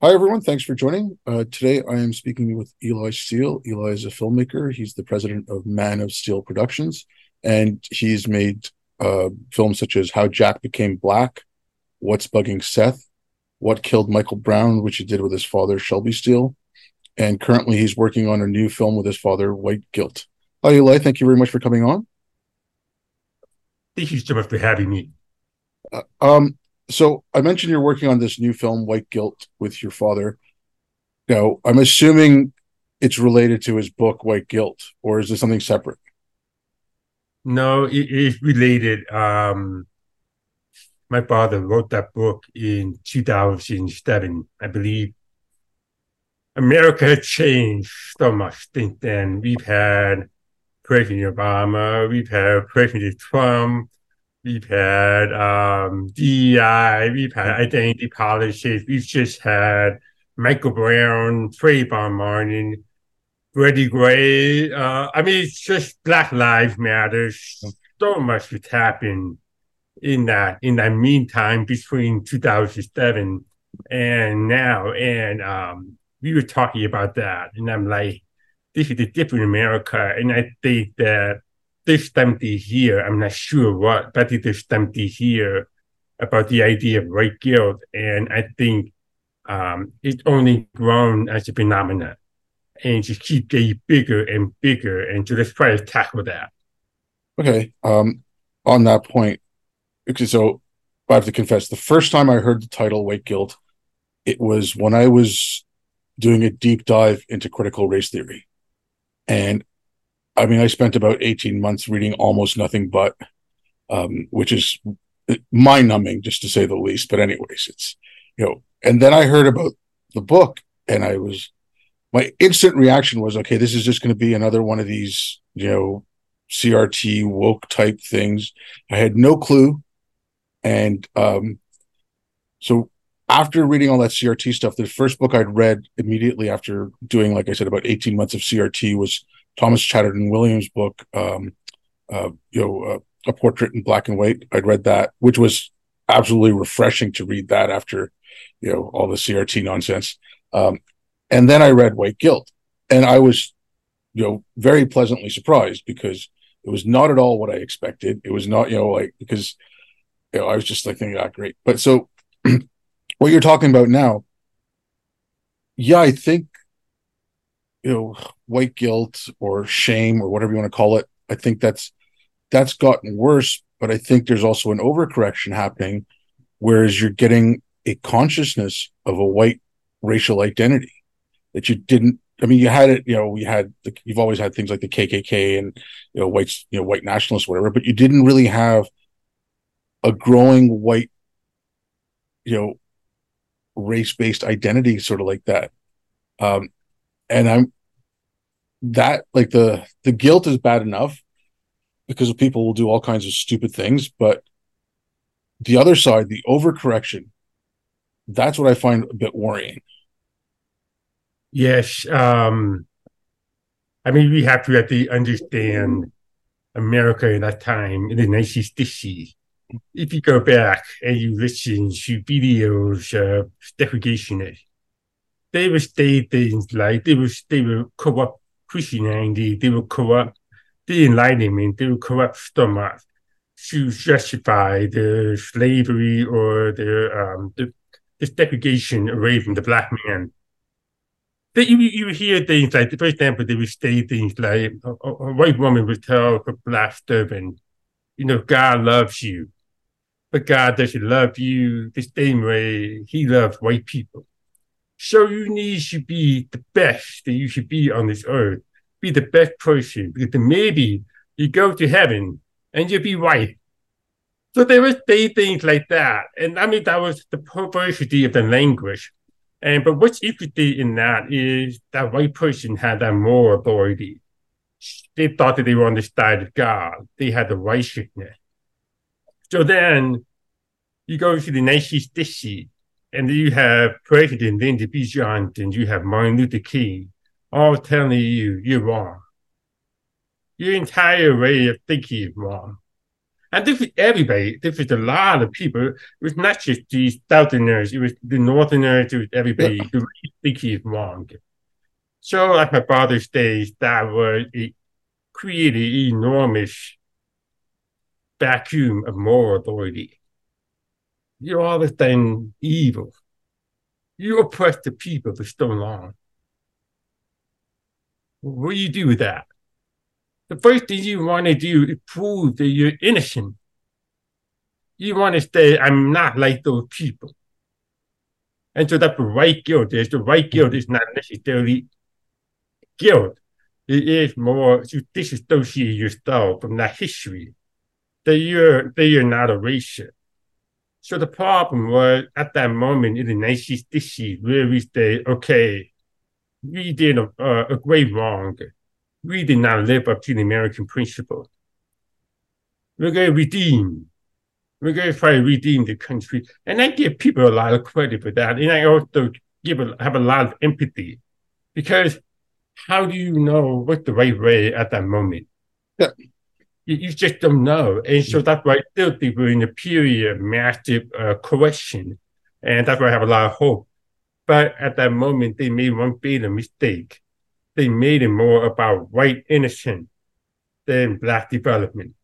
Hi, everyone. Thanks for joining. Uh, today, I am speaking with Eli Steele. Eli is a filmmaker. He's the president of Man of Steele Productions, and he's made uh, films such as How Jack Became Black, What's Bugging Seth, What Killed Michael Brown, which he did with his father, Shelby Steele. And currently, he's working on a new film with his father, White Guilt. Hi, Eli. Thank you very much for coming on. Thank you so much for having me. Uh, um, so I mentioned you're working on this new film, White Guilt, with your father. Now, I'm assuming it's related to his book, White Guilt, or is this something separate? No, it is related. Um, my father wrote that book in 2007, I believe. America changed so much since then. We've had President Obama, we've had President Trump, We've had um, DEI, we've had identity politics, we've just had Michael Brown, Trayvon Martin, Freddie Gray. Uh, I mean, it's just Black Lives Matter. So much has happened in that in that meantime between 2007 and now. And um, we were talking about that, and I'm like, this is a different America, and I think that this year, I'm not sure what, but this year about the idea of white guilt. And I think um, it's only grown as a phenomenon and just keep getting bigger and bigger. And so let's try to tackle that. Okay. Um, on that point, okay, so I have to confess, the first time I heard the title White Guilt, it was when I was doing a deep dive into critical race theory. And I mean, I spent about 18 months reading almost nothing but, um, which is mind numbing, just to say the least. But, anyways, it's, you know, and then I heard about the book and I was, my instant reaction was, okay, this is just going to be another one of these, you know, CRT woke type things. I had no clue. And, um, so after reading all that CRT stuff, the first book I'd read immediately after doing, like I said, about 18 months of CRT was Thomas Chatterton Williams' book, um, uh, you know, uh, a portrait in black and white. I'd read that, which was absolutely refreshing to read that after, you know, all the CRT nonsense. Um, and then I read White Guilt, and I was, you know, very pleasantly surprised because it was not at all what I expected. It was not, you know, like because, you know, I was just like thinking, ah, great. But so, what you're talking about now, yeah, I think you know white guilt or shame or whatever you want to call it i think that's that's gotten worse but i think there's also an overcorrection happening whereas you're getting a consciousness of a white racial identity that you didn't i mean you had it you know we had the, you've always had things like the kkk and you know whites you know white nationalists whatever but you didn't really have a growing white you know race-based identity sort of like that. Um and I'm that like the the guilt is bad enough because people will do all kinds of stupid things, but the other side, the overcorrection, that's what I find a bit worrying. Yes. Um I mean we have to to understand America in that time in the 1960s. If you go back and you listen to videos of segregationists, they would say things like they would they would corrupt Christianity, they would corrupt the Enlightenment, they would corrupt so much to justify the slavery or the um the, the segregation away from the black man. They, you, you hear things like, for example, they would say things like a, a white woman would tell her black servant, you know, God loves you, but God doesn't love you the same way He loves white people. So you need to be the best that you should be on this earth. Be the best person because maybe you go to heaven and you'll be white. So they would say things like that. And I mean, that was the perversity of the language. And but what's interesting in that is that white person had that moral authority. They thought that they were on the side of God. They had the righteousness. So then you go to the 1960s and you have President Lyndon B. Johnson, you have Martin Luther King, all telling you you're wrong. Your entire way of thinking is wrong. And this is everybody. This is a lot of people. It was not just the Southerners. It was the Northerners. It was everybody. Yeah. The think he's wrong. So at my father's days, that was it created enormous vacuum of moral authority. You're all the thing evil. You oppress the people for so long. What do you do with that? The first thing you want to do is prove that you're innocent. You want to say, I'm not like those people. And so that's the right guilt is. The right guilt is not necessarily guilt. It is more to disassociate yourself from that history that you're that you're not a racist. So the problem was at that moment in the 1960s where we say, okay, we did a, a great wrong. We did not live up to the American principle. We're going to redeem. We're going to try to redeem the country. And I give people a lot of credit for that. And I also give a, have a lot of empathy because how do you know what's the right way at that moment? Yeah you, just don't know. And so that's why still we're in a period of massive uh, correction. And that's why I have a lot of hope. But at that moment, they made one big mistake. They made it more about white innocence than black development.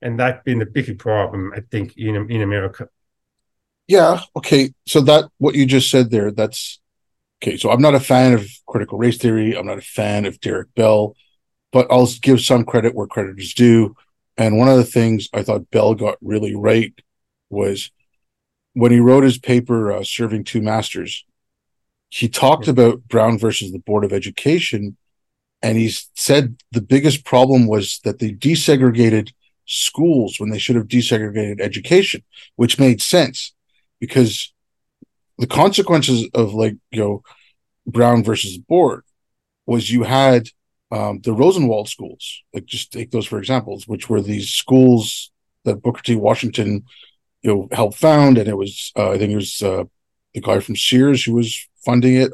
And that's been the biggest problem, I think, in, in America. Yeah. Okay. So that, what you just said there, that's okay. So I'm not a fan of critical race theory. I'm not a fan of Derek Bell but I'll give some credit where credit is due. And one of the things I thought Bell got really right was when he wrote his paper, uh, Serving Two Masters, he talked yeah. about Brown versus the Board of Education. And he said the biggest problem was that they desegregated schools when they should have desegregated education, which made sense because the consequences of like, you know, Brown versus the board was you had um, the Rosenwald schools, like just take those for examples, which were these schools that Booker T. Washington, you know, helped found, and it was uh, I think it was uh, the guy from Sears who was funding it,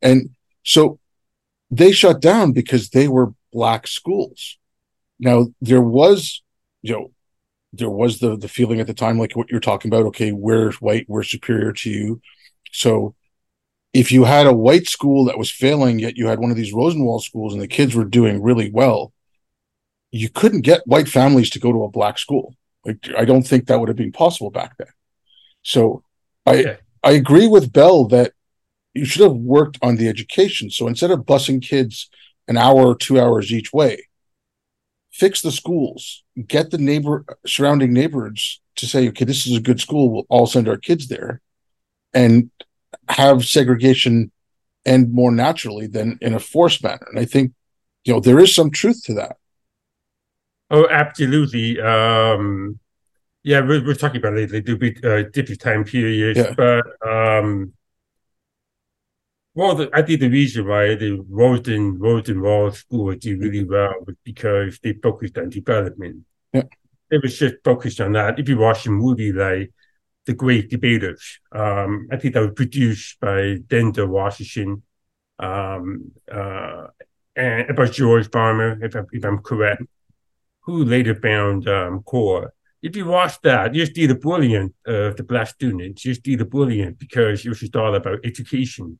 and so they shut down because they were black schools. Now there was, you know, there was the the feeling at the time, like what you're talking about. Okay, we're white, we're superior to you, so if you had a white school that was failing, yet you had one of these Rosenwald schools and the kids were doing really well, you couldn't get white families to go to a black school. Like, I don't think that would have been possible back then. So I. I agree with Bell that you should have worked on the education. So instead of busing kids an hour or two hours each way, fix the schools, get the neighbor surrounding neighbors to say, okay, this is a good school. We'll all send our kids there. And have segregation end more naturally than in a forced manner. And I think, you know, there is some truth to that. Oh, absolutely. Um, yeah, we're, we're talking about there'll be uh, different time periods, yeah. but um, well, the, I think the reason why the Rosen Rosenwald School did really well was because they focused on development. Yeah. It was just focused on that. If you watch a movie like the Great Debaters. Um, I think that was produced by Denzel Washington um, uh, and about George Farmer, if, I, if I'm correct, who later found um, CORE. If you watch that, you see the brilliant of the black students. You see the brilliant because it was just all about education.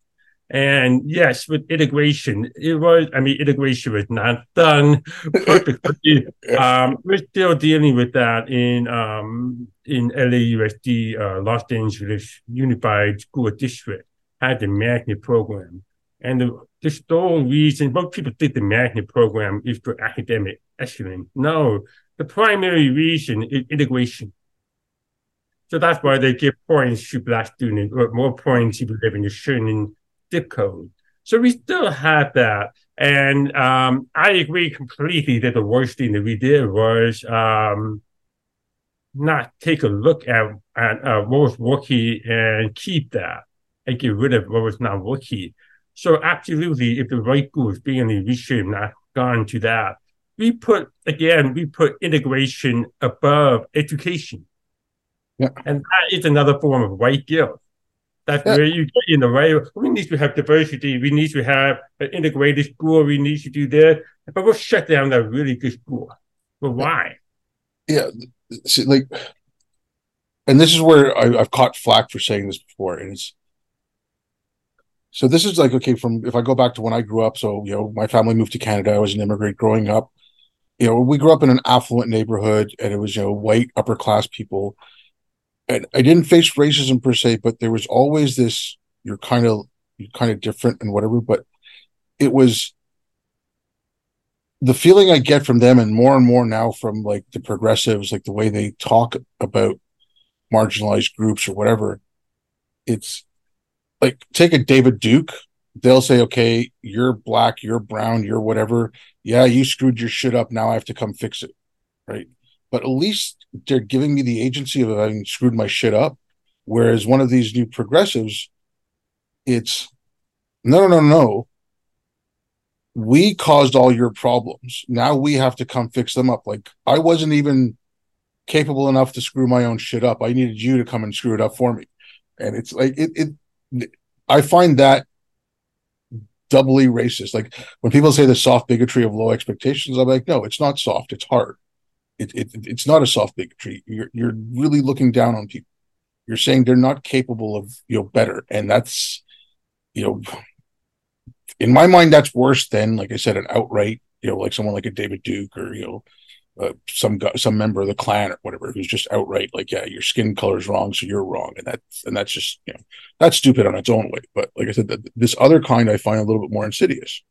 And yes, with integration, it was, I mean, integration was not done perfectly. um, we're still dealing with that in, um, in LAUSD, uh, Los Angeles Unified School District had the magnet program. And the, the sole reason, most people think the magnet program is for academic excellence. No, the primary reason is integration. So that's why they give points to black students, or more points if you live in zip code. So we still had that. And um, I agree completely that the worst thing that we did was um, not take a look at, at uh, what was working and keep that and get rid of what was not working. So absolutely, if the right group is being we should not gone to that. We put again, we put integration above education. Yeah. And that is another form of white guilt. That's yeah. where you get in the way. We need to have diversity. We need to have an integrated school. We need to do that. But we'll shut down that really good school. But why? yeah, see, like, and this is where I, I've caught flack for saying this before, and it's so this is like okay from if I go back to when I grew up. So you know, my family moved to Canada. I was an immigrant growing up. You know, we grew up in an affluent neighborhood, and it was you know white upper class people. And I didn't face racism per se, but there was always this you're kind of you're kind of different and whatever. But it was the feeling I get from them, and more and more now from like the progressives, like the way they talk about marginalized groups or whatever. It's like take a David Duke. They'll say, okay, you're black, you're brown, you're whatever. Yeah, you screwed your shit up. Now I have to come fix it. Right. But at least they're giving me the agency of having screwed my shit up. Whereas one of these new progressives, it's no, no, no, no. We caused all your problems. Now we have to come fix them up. Like I wasn't even capable enough to screw my own shit up. I needed you to come and screw it up for me. And it's like it, it I find that doubly racist. Like when people say the soft bigotry of low expectations, I'm like, no, it's not soft. It's hard. It, it it's not a soft bigotry. You're you're really looking down on people. You're saying they're not capable of you know better, and that's you know, in my mind, that's worse than like I said, an outright you know like someone like a David Duke or you know uh, some guy, some member of the Klan or whatever who's just outright like, yeah, your skin color is wrong, so you're wrong, and that's and that's just you know that's stupid on its own way. But like I said, this other kind I find a little bit more insidious.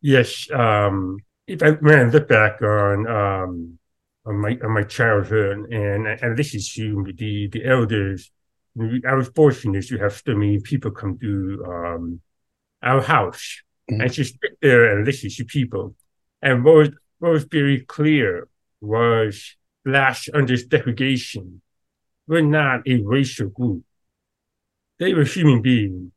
Yes, um, if I when I look back on um, on my on my childhood, and and this is the the elders. I was fortunate to have so many people come to um, our house mm-hmm. and just sit there and listen to people. And what was what was very clear was blacks under segregation were not a racial group. They were human beings.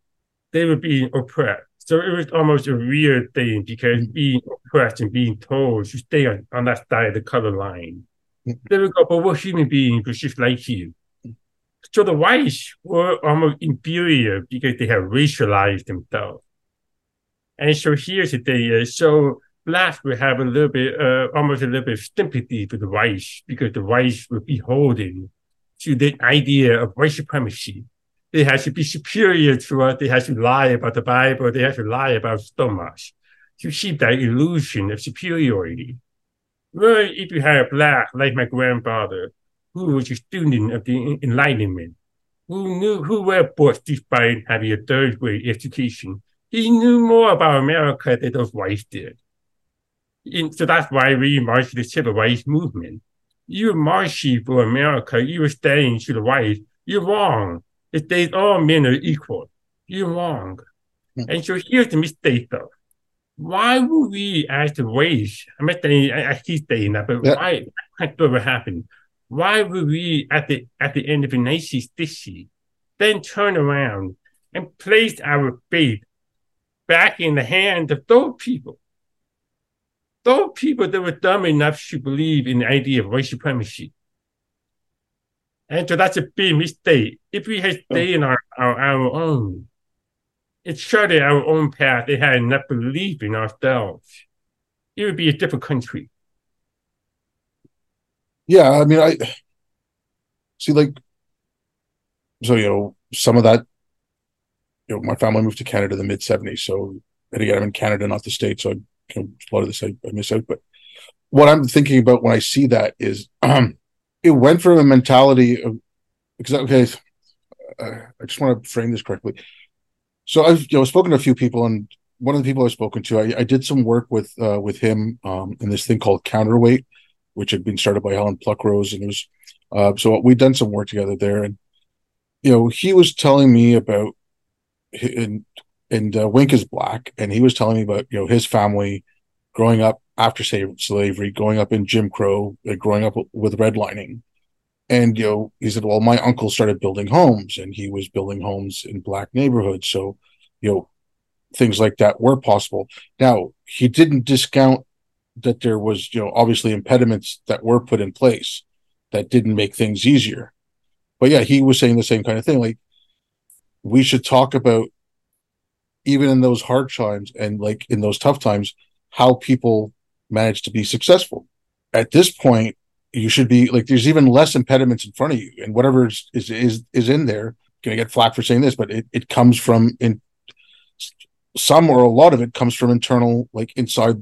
They were being oppressed. So it was almost a weird thing because being oppressed and being told to stay on, on that side of the color line. They would go, but we're human beings, we're just like you. So the whites were almost inferior because they have racialized themselves. And so here's the thing is, so blacks will have a little bit, uh, almost a little bit of sympathy for the whites because the whites were beholden to the idea of white supremacy. They had to be superior to us. They had to lie about the Bible. They had to lie about so much to keep that illusion of superiority. Well, if you had a black like my grandfather, who was a student of the Enlightenment, who knew who were books despite having a third grade education, he knew more about America than those whites did in, so that's why we marched the civil rights movement. You're marching for America. You were saying to the whites, you're wrong. If they all men are equal, you're wrong. Mm-hmm. And so here's the mistake though. Why would we as the race, I'm not saying, I, I keep saying that, but yeah. why, what would happen? Why would we at the, at the end of the 1960s then turn around and place our faith back in the hands of those people those people that were dumb enough to believe in the idea of white supremacy. And so that's a big mistake. If we had stayed in our, our, our own, it charted our own path, they had enough belief in ourselves, it would be a different country. Yeah, I mean, I see, like, so, you know, some of that, you know, my family moved to Canada in the mid 70s. So, and again, I'm in Canada, not the States. So I you know, a lot of this I, I miss out. But what I'm thinking about when I see that is um, it went from a mentality of because okay, I just want to frame this correctly. So I've you know spoken to a few people, and one of the people I've spoken to, I, I did some work with uh, with him um, in this thing called Counterweight, which had been started by Helen Pluckrose, and it was uh, so we'd done some work together there, and you know he was telling me about and and uh, Wink is black, and he was telling me about you know his family growing up after slavery, growing up in Jim Crow, uh, growing up with redlining, and you know he said, well, my uncle started building homes, and he was building homes in black neighborhoods, so you know things like that were possible. Now he didn't discount that there was you know obviously impediments that were put in place that didn't make things easier, but yeah, he was saying the same kind of thing, like we should talk about even in those hard times and like in those tough times, how people manage to be successful. At this point, you should be like there's even less impediments in front of you and whatever is is is, is in there gonna get flack for saying this but it, it comes from in some or a lot of it comes from internal like inside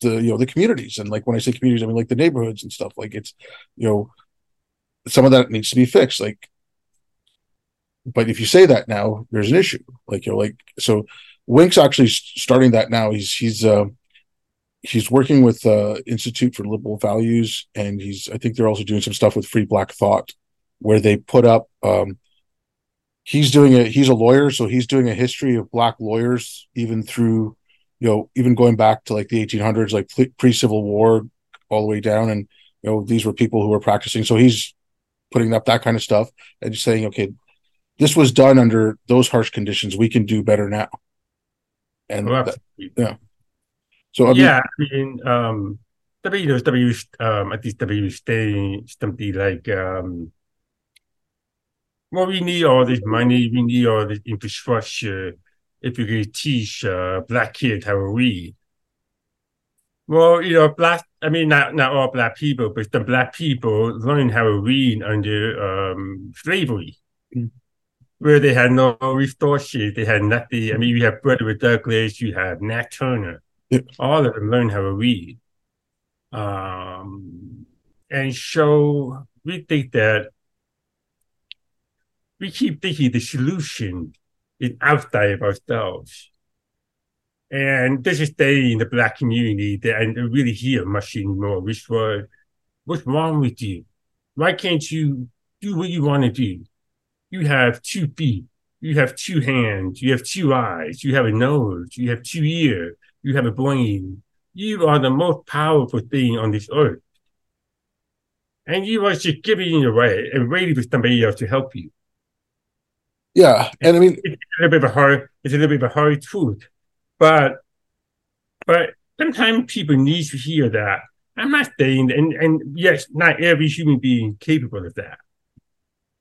the you know the communities and like when i say communities i mean like the neighborhoods and stuff like it's you know some of that needs to be fixed like but if you say that now there's an issue like you know like so wink's actually starting that now he's he's uh he's working with uh institute for liberal values and he's i think they're also doing some stuff with free black thought where they put up um he's doing a he's a lawyer so he's doing a history of black lawyers even through you know even going back to like the 1800s like pre-civil war all the way down and you know these were people who were practicing. So he's putting up that kind of stuff and just saying okay this was done under those harsh conditions. We can do better now. And Well, that- yeah so I mean, yeah, I mean, um, W, W, um, at least W something like, um, well, we need all this money, we need all this infrastructure. If you could teach uh, black kids how to read, well, you know, black. I mean, not not all black people, but the black people learned how to read under um, slavery, Mm. where they had no resources, they had nothing. I mean, you have Frederick Douglass, you have Nat Turner Yep. all of them learn how to read. Um, and so we think that we keep thinking the solution is outside of ourselves. And this is staying in the black community that I really hear much anymore, which was, what's wrong with you? Why can't you do what you want to do? You have two feet, you have two hands, you have two eyes, you have a nose, you have two ears, you have a brain. You are the most powerful thing on this earth. And you are just giving it away and waiting for somebody else to help you. yeah and i mean It's a little bit of a hard, it's a little bit of a hard truth. But but sometimes people need to hear that. I'm not saying and and yes, not every human being is capable of that.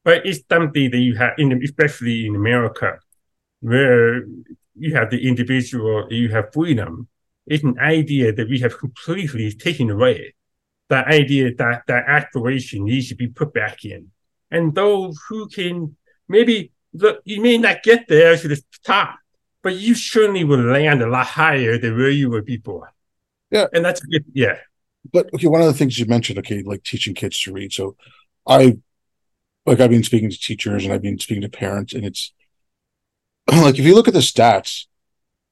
But it's something that you have in especially in America, where you have the individual, you have freedom. It's an idea that we have completely taken away. That idea that that aspiration needs to be put back in. And those who can maybe look, you may not get there to the top, but you certainly will land a lot higher than where you were before. Yeah. And that's good. Yeah. but okay one of the things you mentioned okay like teaching kids to read so i like i've been speaking to teachers and i've been speaking to parents and it's like if you look at the stats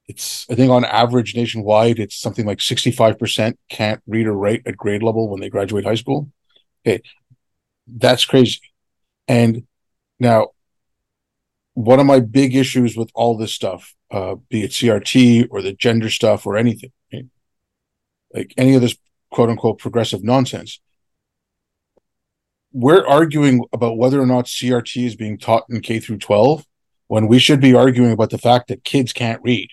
it's i think on average nationwide it's something like 65% can't read or write at grade level when they graduate high school. Okay. That's crazy. And now one of my big issues with all this stuff uh be it crt or the gender stuff or anything like any of this quote unquote progressive nonsense. We're arguing about whether or not CRT is being taught in K through 12 when we should be arguing about the fact that kids can't read.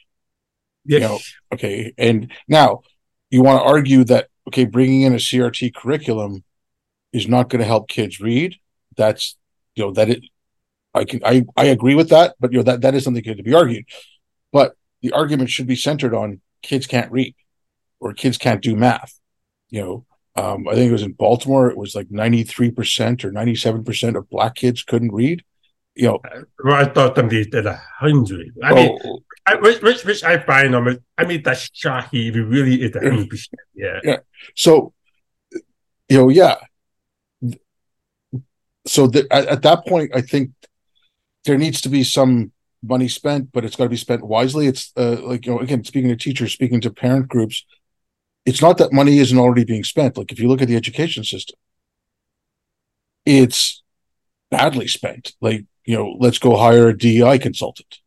you know, Okay. And now you want to argue that, okay, bringing in a CRT curriculum is not going to help kids read. That's, you know, that it, I can, I, I agree with that, but you know, that, that is something to be argued. But the argument should be centered on kids can't read or kids can't do math. You know, um, I think it was in Baltimore. It was like ninety three percent or ninety seven percent of black kids couldn't read. You know, I thought somebody did a hundred. I mean, oh, I, which, which, which I find almost, I mean, that's. If it really is a hundred percent. Yeah. so you know, yeah. So that at, at that point, I think there needs to be some money spent, but it's got to be spent wisely. It's uh, like you know, again, speaking to teachers, speaking to parent groups, it's not that money isn't already being spent. Like if you look at the education system, it's badly spent. Like you know, let's go hire a DEI consultant,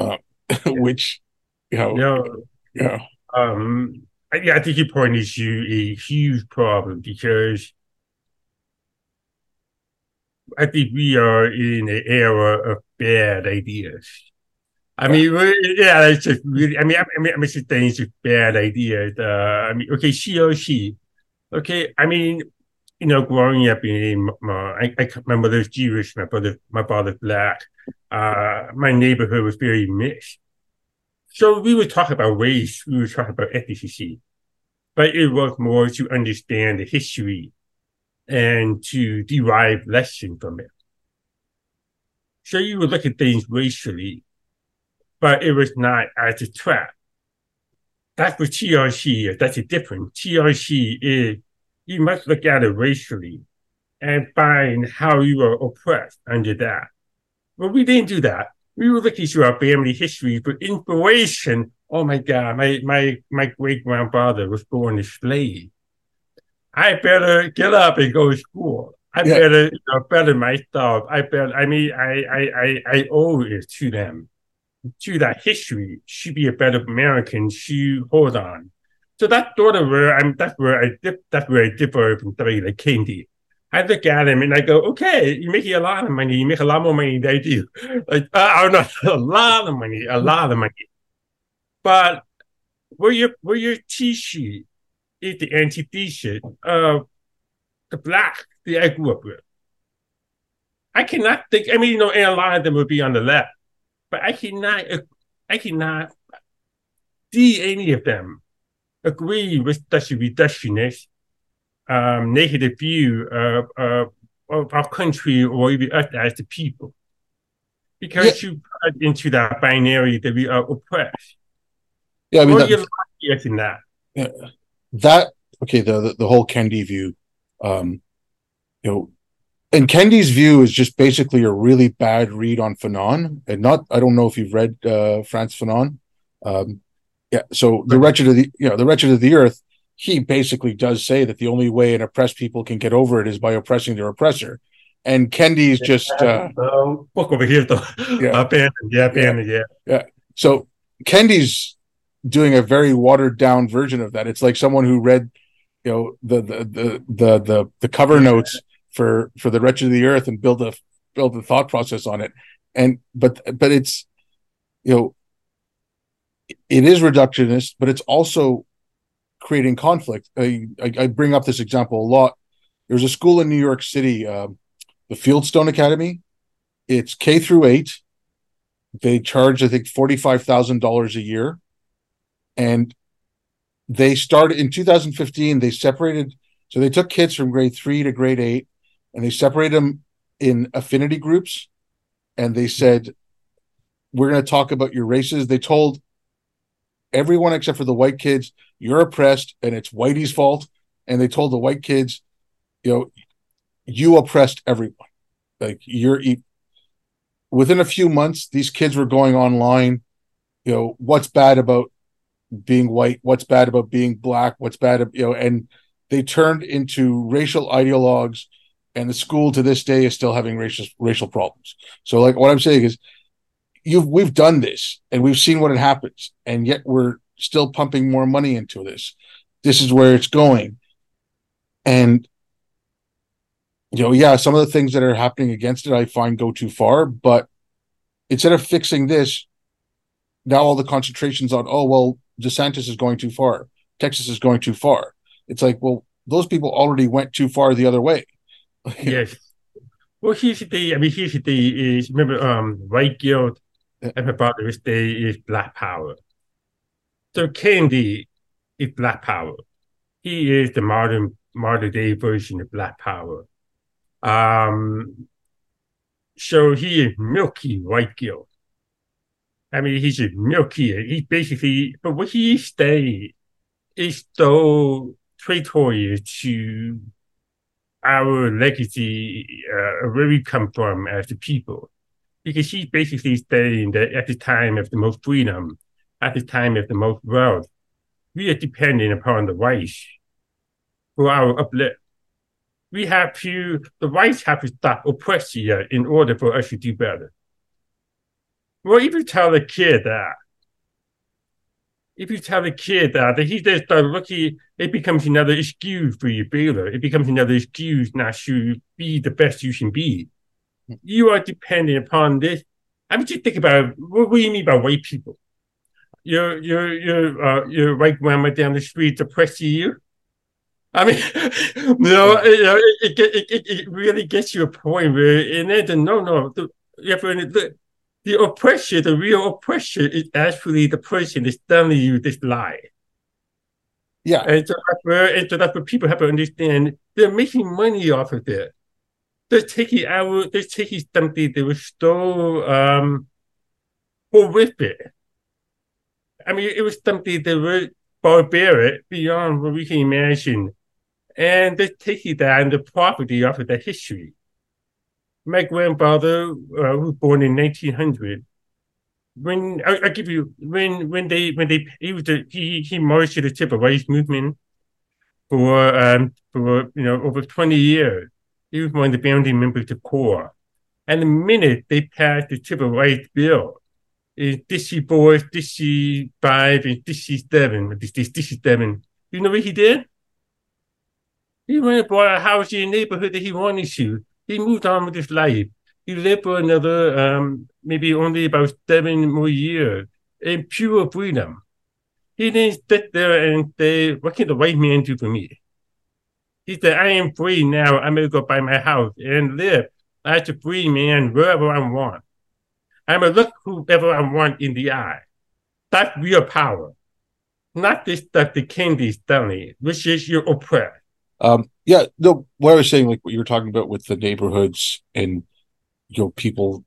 uh, which you know, yeah, um, I- yeah, I think your point is you a huge problem because I think we are in an era of bad ideas. I mean, yeah, it's just really. I mean, I, I mean, I'm just saying it's just bad ideas. Uh, I mean, okay, she or she. Okay, I mean, you know, growing up in, uh, I, I, my mother's Jewish, my brother, my father's black. Uh, my neighborhood was very mixed. So we would talk about race, we would talk about ethnicity, but it was more to understand the history and to derive lesson from it. So you would look at things racially, but it was not as a trap. That's what TRC is. That's a different. TRC is you must look at it racially and find how you were oppressed under that. But we didn't do that. We were looking through our family history for inspiration. Oh my God, my my my great grandfather was born a slave. I better get up and go to school. I yeah. better you know, better myself. I better. I mean, I I I I owe it to them, to that history. She be a better American. She hold on. So that's sort of where I'm. That's where I dip. That's where I differ from somebody like Kendi. I look at him and I go, okay, you're making a lot of money. You make a lot more money than I do. Like, uh, not know, a lot of money, a lot of money. But where your where your t-shirt is the antithesis of the black that I grew up with. I cannot think. I mean, you know, and a lot of them would be on the left, but I cannot. I cannot see any of them agree with reductionist, um, negative view of, of, of our country or even us as the people. Because yeah. you put into that binary that we are oppressed. Yeah, I mean, that, you're in that. Yeah, that okay. The, the the whole Kendi view, um, you know, and Kendi's view is just basically a really bad read on Fanon. And not, I don't know if you've read uh, Frantz Fanon. Um, yeah. So the wretched of the, you know, the wretched of the earth, he basically does say that the only way an oppressed people can get over it is by oppressing their oppressor. And Kendi's yeah, just uh, book over here though. Yeah. abandoned, yeah, abandoned, yeah. Yeah. So Kendi's doing a very watered down version of that. It's like someone who read, you know, the the the the the, the cover notes for for the wretched of the earth and build a build a thought process on it. And but but it's you know it is reductionist, but it's also creating conflict. I, I, I, bring up this example a lot. There's a school in New York City, uh, the Fieldston Academy. It's K through eight. They charge, I think, forty five thousand dollars a year, and they started in 2015. They separated, so they took kids from grade three to grade eight, and they separated them in affinity groups, and they said, "We're going to talk about your races." They told everyone except for the white kids, you're oppressed and it's Whitey's fault. And they told the white kids, you know, you oppressed everyone. Like you're within a few months, these kids were going online, you know, what's bad about being white, what's bad about being black, what's bad, you know, and they turned into racial ideologues and the school to this day is still having racial racial problems. So like what I'm saying is you've we've done this and we've seen what it happens, and yet we're still pumping more money into this. This is where it's going. And you know, yeah, some of the things that are happening against it I find go too far, but instead of fixing this, now all the concentrations on, oh well, DeSantis is going too far, Texas is going too far. It's like, well, those people already went too far the other way. yes. Well, here's the. I mean, here's the is remember, um, white guilt Everybody Day is Black Power. So Kendi is Black Power. He is the modern modern day version of Black Power. Um, so he is milky white guilt. I mean, he's a milky. He basically, but what he is say is so traitorous to our legacy, uh, where we come from as the people because she's basically saying that at the time of the most freedom, at the time of the most wealth, we are depending upon the whites for our uplift. We have to, the whites have to stop oppressing us in order for us to do better. Well, if you tell a kid that, if you tell a kid that, that he just looking, it becomes another excuse for your failure. It becomes another excuse not to be the best you can be you are depending upon this. I mean, just think about it. What, what do you mean by white people? Your your your uh, your white grandma down the street oppressing you. I mean, you know, you know it, it, it, it really gets you a point where, and then no, no, the, the, the oppression, the real oppression is actually the person that's telling you this lie. Yeah. And so that's where, and so that's what people have to understand they're making money off of it. They're taking out, they're taking something that was so um, horrific. I mean, it was something that was barbaric beyond what we can imagine. And they're taking that and the property of the history. My grandfather, uh, was born in 1900, when I, I give you when when they when they he was the, he he marched the civil rights movement for um for you know over 20 years. He was one of the founding members of CORE. And the minute they passed the civil rights bill, is DC four, DC five, and DC seven, this this DC seven. You know what he did? He went and bought a house in the neighborhood that he wanted to. He moved on with his life. He lived for another um maybe only about seven more years in pure freedom. He didn't sit there and say, What can the white man do for me? He said, I am free now. I'm going to go buy my house and live as a free man wherever I want. I'm going to look whoever I want in the eye. That's real power. Not this stuff the Kendi's telling which is you're oppressed. Um, yeah, no, what I was saying, like what you were talking about with the neighborhoods and you know, people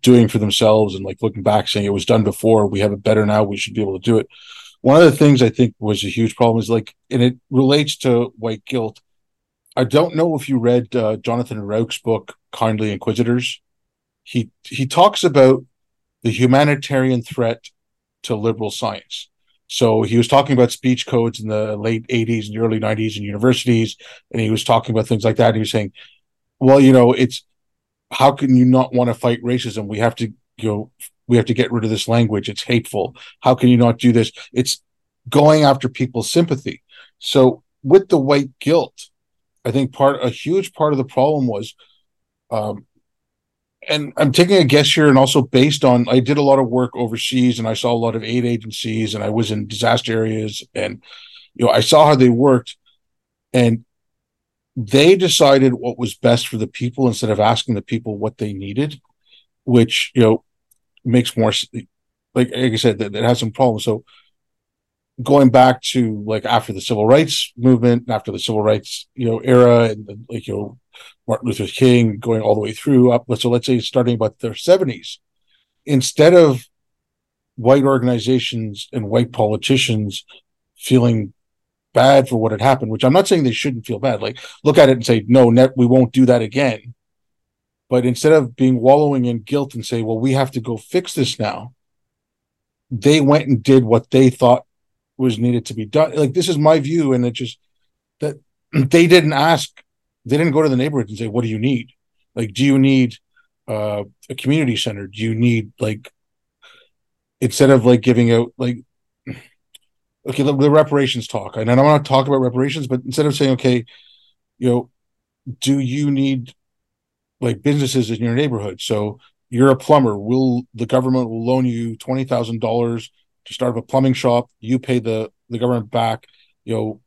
doing for themselves and like looking back saying it was done before, we have it better now, we should be able to do it. One of the things I think was a huge problem is like, and it relates to white guilt. I don't know if you read uh, Jonathan Rauch's book, Kindly Inquisitors. He he talks about the humanitarian threat to liberal science. So he was talking about speech codes in the late 80s and early 90s in universities, and he was talking about things like that. And he was saying, well, you know, it's how can you not want to fight racism? We have to, you know, we have to get rid of this language. It's hateful. How can you not do this? It's going after people's sympathy. So with the white guilt, I think part a huge part of the problem was, um, and I'm taking a guess here, and also based on I did a lot of work overseas, and I saw a lot of aid agencies, and I was in disaster areas, and you know I saw how they worked, and they decided what was best for the people instead of asking the people what they needed, which you know makes more like like I said that it has some problems. So going back to like after the civil rights movement, after the civil rights you know era, and like you know Martin Luther King going all the way through up. So let's say starting about the seventies, instead of white organizations and white politicians feeling bad for what had happened, which I'm not saying they shouldn't feel bad. Like look at it and say, no, net, we won't do that again. But instead of being wallowing in guilt and say, well, we have to go fix this now, they went and did what they thought was needed to be done. Like this is my view, and it just that they didn't ask, they didn't go to the neighborhood and say, "What do you need? Like, do you need uh, a community center? Do you need like instead of like giving out like okay the, the reparations talk, and I don't want to talk about reparations, but instead of saying, okay, you know, do you need like businesses in your neighborhood? So you're a plumber. Will the government will loan you twenty thousand dollars to start up a plumbing shop. You pay the the government back, you know,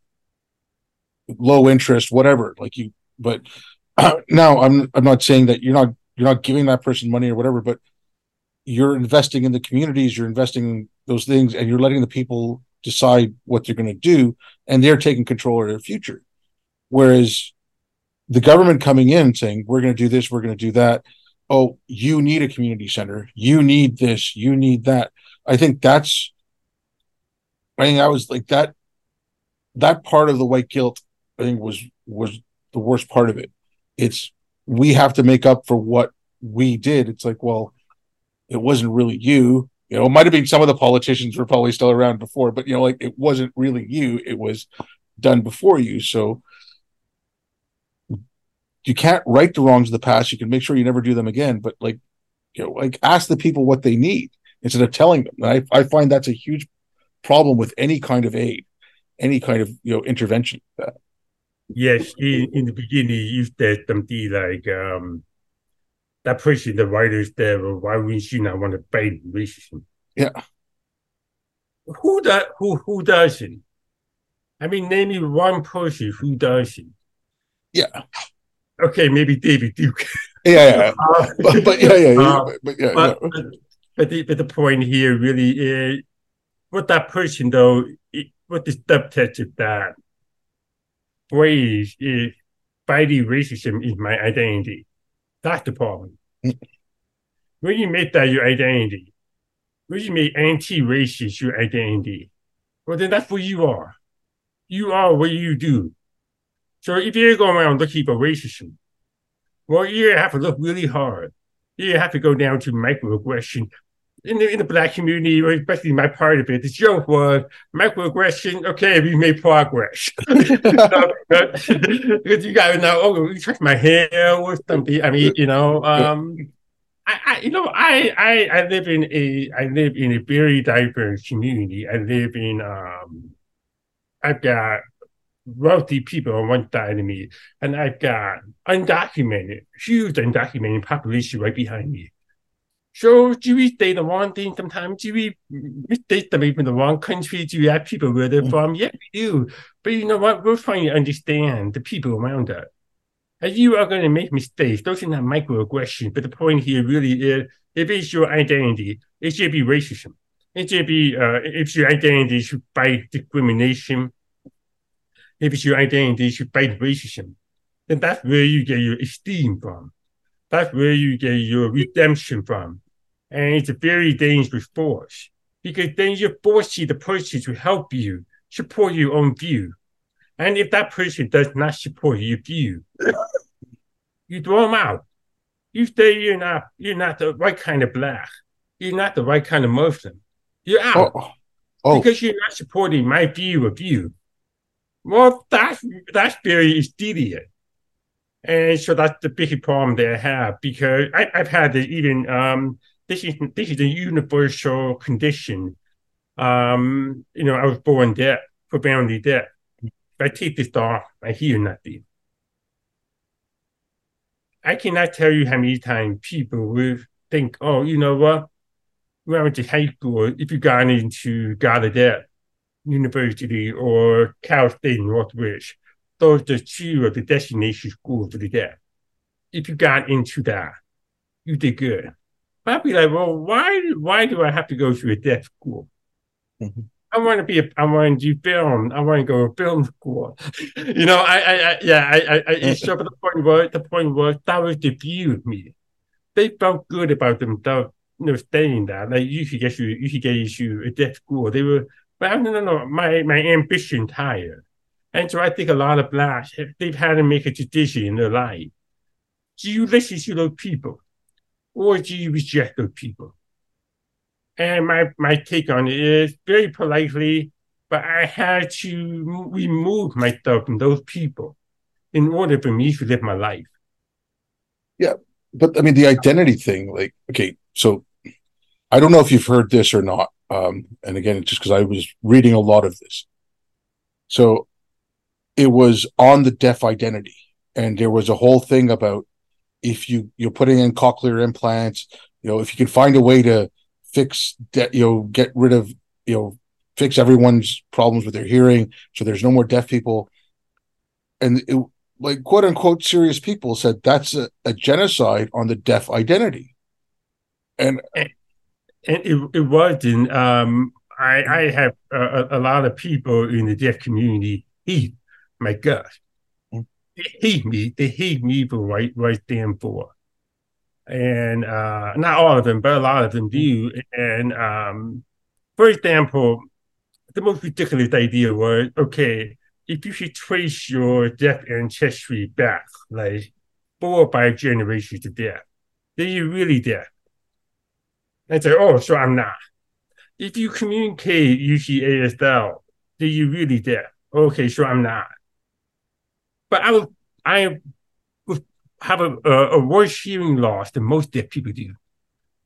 low interest, whatever. Like you, but now I'm I'm not saying that you're not you're not giving that person money or whatever, but you're investing in the communities, you're investing in those things, and you're letting the people decide what they're going to do, and they're taking control of their future. Whereas the government coming in saying, we're going to do this, we're going to do that. Oh, you need a community center. You need this, you need that. I think that's I think I was like that that part of the white guilt I think was was the worst part of it. It's we have to make up for what we did. It's like, well, it wasn't really you. You know, it might have been some of the politicians were probably still around before, but you know, like it wasn't really you. It was done before you. So you can't right the wrongs of the past. You can make sure you never do them again, but like, you know, like ask the people what they need instead of telling them. I, I find that's a huge problem with any kind of aid, any kind of you know intervention. Yes, in, in the beginning, you said something like um, that person, the writers there, why would she not want to fight racism? Yeah. Who that who who doesn't? I mean, name me one person who doesn't. Yeah. Okay, maybe David Duke. Yeah, yeah. Uh, but, but, yeah, yeah, yeah. Uh, but, yeah, but, but the, but the point here really is what that person though, it, what the subtext of that phrase is fighting racism is my identity. That's the problem. when you make that your identity, when you make anti-racist your identity, well then that's what you are. You are what you do. So if you're going around looking for racism, well, you have to look really hard. You have to go down to microaggression. In the, in the black community, or especially my part of it, the joke was microaggression. Okay, we made progress. Because you gotta know, oh, you touch my hair or something. I mean, you know, um, I, I, you know, I, I, I live in a, I live in a very diverse community. I live in, um, I've got wealthy people on one side of me, and I've got undocumented, huge undocumented population right behind me. So do we say the wrong thing sometimes? Do we mistake them even the wrong country? Do we have people where they're from? Yeah, we do. But you know what? We're trying to understand the people around us. And you are going to make mistakes. Those are not microaggressions. But the point here really is if it's your identity, it should be racism. It should be, uh, if your identity should fight discrimination, if it's your identity to fight racism, then that's where you get your esteem from. That's where you get your redemption from. And it's a very dangerous force because then you're forcing the person to help you support your own view. And if that person does not support your view, you throw them out. You say you're not you're not the right kind of black. You're not the right kind of Muslim. You're out Oh, oh, oh. because you're not supporting my view of you. Well, that's that's very idiot. And so that's the big problem that I have because I, I've had this even um this is this is a universal condition. Um, you know, I was born deaf, profoundly deaf. If I take this off, I hear nothing. I cannot tell you how many times people will think, oh, you know what? When I went to high school, if you got into Gallaudet University or Cal State Northridge. those are two of the destination schools for the deaf. If you got into that, you did good. But I'd be like, well, why why do I have to go to a deaf school? Mhm. I want to be a, I want to do film. I want to go to film school. you know, I, I, I yeah, I, I, I so the point was, the point was that was the view of me. They felt good about themselves, you know, saying that. Like you should get you, you should get into a deaf school. They were, but no, no, no. My my ambition higher, and so I think a lot of blacks they've had to make a decision in their life. Do you listen to those people, or do you reject those people? And my, my take on it is very politely, but I had to remove myself from those people in order for me to live my life. Yeah, but I mean the identity thing, like, okay, so I don't know if you've heard this or not. Um, and again, just because I was reading a lot of this. So it was on the deaf identity, and there was a whole thing about if you you're putting in cochlear implants, you know, if you can find a way to fix de- you know, get rid of, you know, fix everyone's problems with their hearing, so there's no more deaf people. And it, like quote unquote serious people said that's a, a genocide on the deaf identity. And And it, it wasn't, um, I, I have a, a- lot of people in the deaf community hate my guts. Mm. They hate me. They hate me for what, what I stand for. And uh, not all of them, but a lot of them do. And um, for example, the most ridiculous idea was okay, if you should trace your deaf ancestry back like four or five generations of deaf, then you're really deaf. And say, oh, so I'm not. If you communicate using ASL, do you're really deaf. Okay, so I'm not. But I I have a, a, a worse hearing loss than most deaf people do.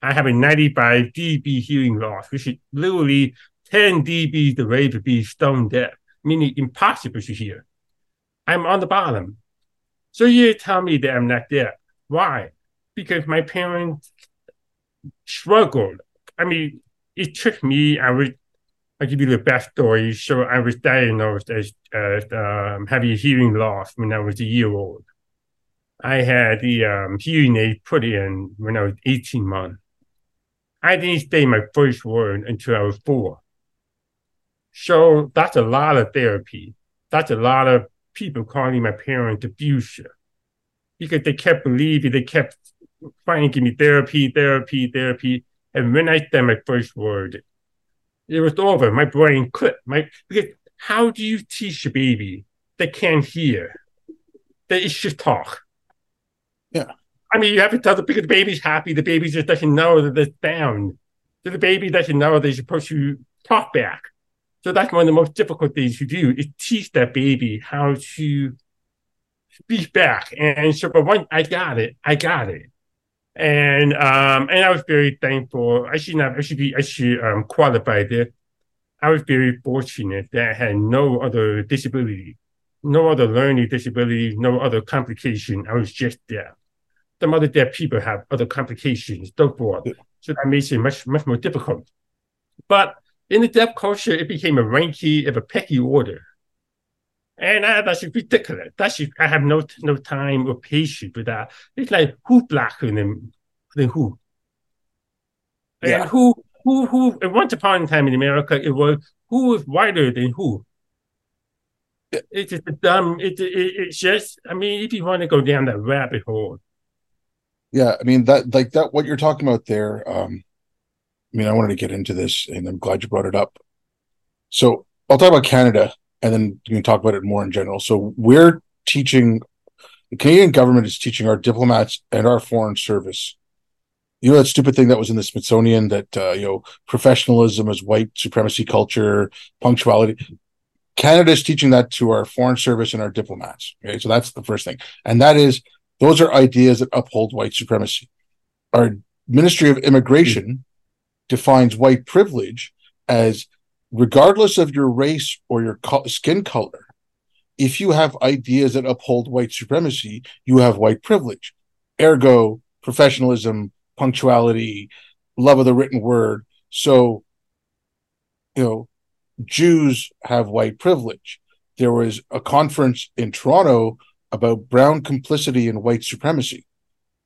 I have a 95 dB hearing loss, which is literally 10 dB the rate of being stone deaf, meaning impossible to hear. I'm on the bottom. So you tell me that I'm not deaf. Why? Because my parents struggled. I mean, it took me, I was, I'll give you the best backstory. So I was diagnosed as, as um, having hearing loss when I was a year old. I had the um, hearing aid put in when I was 18 months. I didn't say my first word until I was four. So that's a lot of therapy. That's a lot of people calling my parents abuser because they kept believing, they kept to give me therapy, therapy, therapy. And when I said my first word, it was over. My brain clicked. My because how do you teach a baby that can't hear? That it should talk. Yeah. I mean, you have to tell the because the baby's happy, the baby just doesn't know that it's down. So the baby doesn't know they're supposed to talk back. So that's one of the most difficult things to do is teach that baby how to speak back. And so, but once I got it, I got it. And um, and I was very thankful. I should not. I should be. I should um, qualify this. I was very fortunate that I had no other disability, no other learning disability, no other complication. I was just there. Some other deaf people have other complications, so forth. So that makes it much much more difficult. But in the deaf culture, it became a ranky, of a petty order. Eh, and I, that's ridiculous. That's I have no no time or patience for that. It's like who blacker than than who? Eh, and who who who at once upon a time in America it was who is whiter than who? It's just a dumb it, it it's just I mean if you want to go down that rabbit hole. Yeah, I mean that like that what you're talking about there. Um, I mean, I wanted to get into this, and I'm glad you brought it up. So I'll talk about Canada, and then you can talk about it more in general. So we're teaching the Canadian government is teaching our diplomats and our foreign service. You know that stupid thing that was in the Smithsonian that uh, you know professionalism is white supremacy culture, punctuality. Canada is teaching that to our foreign service and our diplomats. Okay, so that's the first thing, and that is those are ideas that uphold white supremacy. Our Ministry of Immigration defines white privilege as regardless of your race or your co- skin color, if you have ideas that uphold white supremacy, you have white privilege. Ergo, professionalism, punctuality, love of the written word. So, you know, Jews have white privilege. There was a conference in Toronto about brown complicity in white supremacy.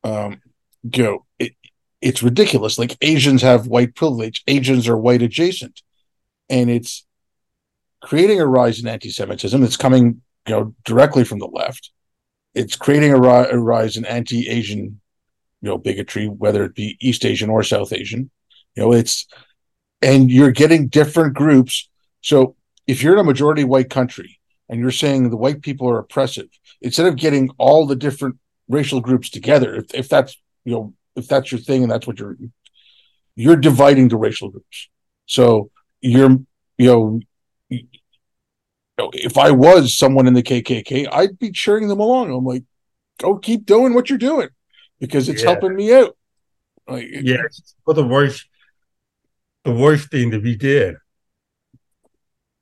Um, you know, it, it's ridiculous. Like Asians have white privilege, Asians are white adjacent, and it's creating a rise in anti-Semitism. It's coming, you know, directly from the left. It's creating a, ri- a rise in anti-Asian, you know, bigotry, whether it be East Asian or South Asian. You know, it's and you're getting different groups. So if you're in a majority white country and you're saying the white people are oppressive, instead of getting all the different racial groups together, if, if that's you know if that's your thing and that's what you're you're dividing the racial groups. So you're you know, if I was someone in the KKK, I'd be cheering them along. I'm like, go keep doing what you're doing because it's Yeah. helping me out. Like, Yes. But the worst the worst thing that we did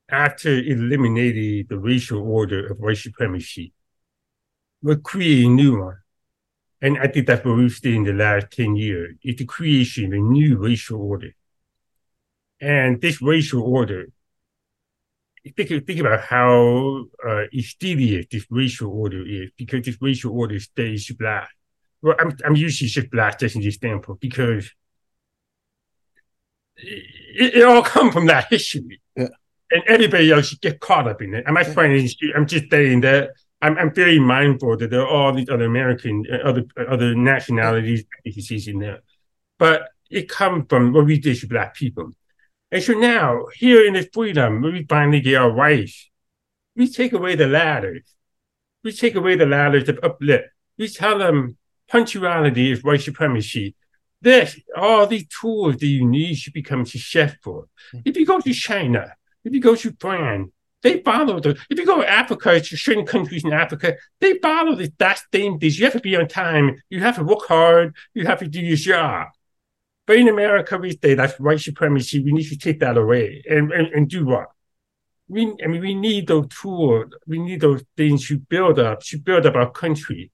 after eliminating the racial order of white supremacy, we're creating a new one. And I think that's what we've seen in the last 10 years, is the creation of a new racial order. And this racial order, think, think about how uh, insidious this racial order is, because this racial order stays black. Well, I'm, I'm using just black just in this example because it, it all comes from that history. Yeah. And everybody else get caught up in it. I'm not trying to, I'm just saying that I'm, I'm very mindful that there are all these other American, uh, other other nationalities, ethnicities in there. But it comes from what we did to black people. And so now, here in this freedom, we finally get our rights, we take away the ladders. We take away the ladders of uplift. We tell them punctuality is white supremacy. This, all these tools that you need to become successful. Mm-hmm. If you go to China, if you go to France, they follow the. If you go to Africa, to certain countries in Africa, they follow the, that same things. You have to be on time. You have to work hard. You have to do your job. But in America, we say that's white supremacy. We need to take that away and, and, and do what? We, I mean, we need those tools. We need those things to build up, to build up our country.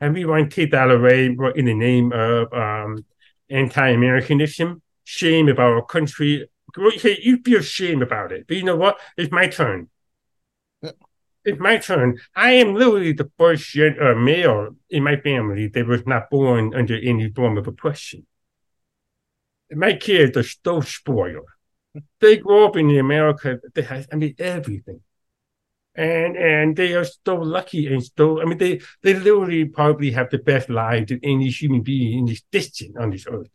And we want to take that away in the name of um, anti-Americanism, shame about our country. Okay, you feel shame about it, but you know what? It's my turn. It's my turn. I am literally the first gen- uh, male in my family that was not born under any form of oppression. My kids are so spoiled. They grow up in America They have, I mean, everything. and and they are so lucky and so I mean they they literally probably have the best lives of any human being in this distance on this earth.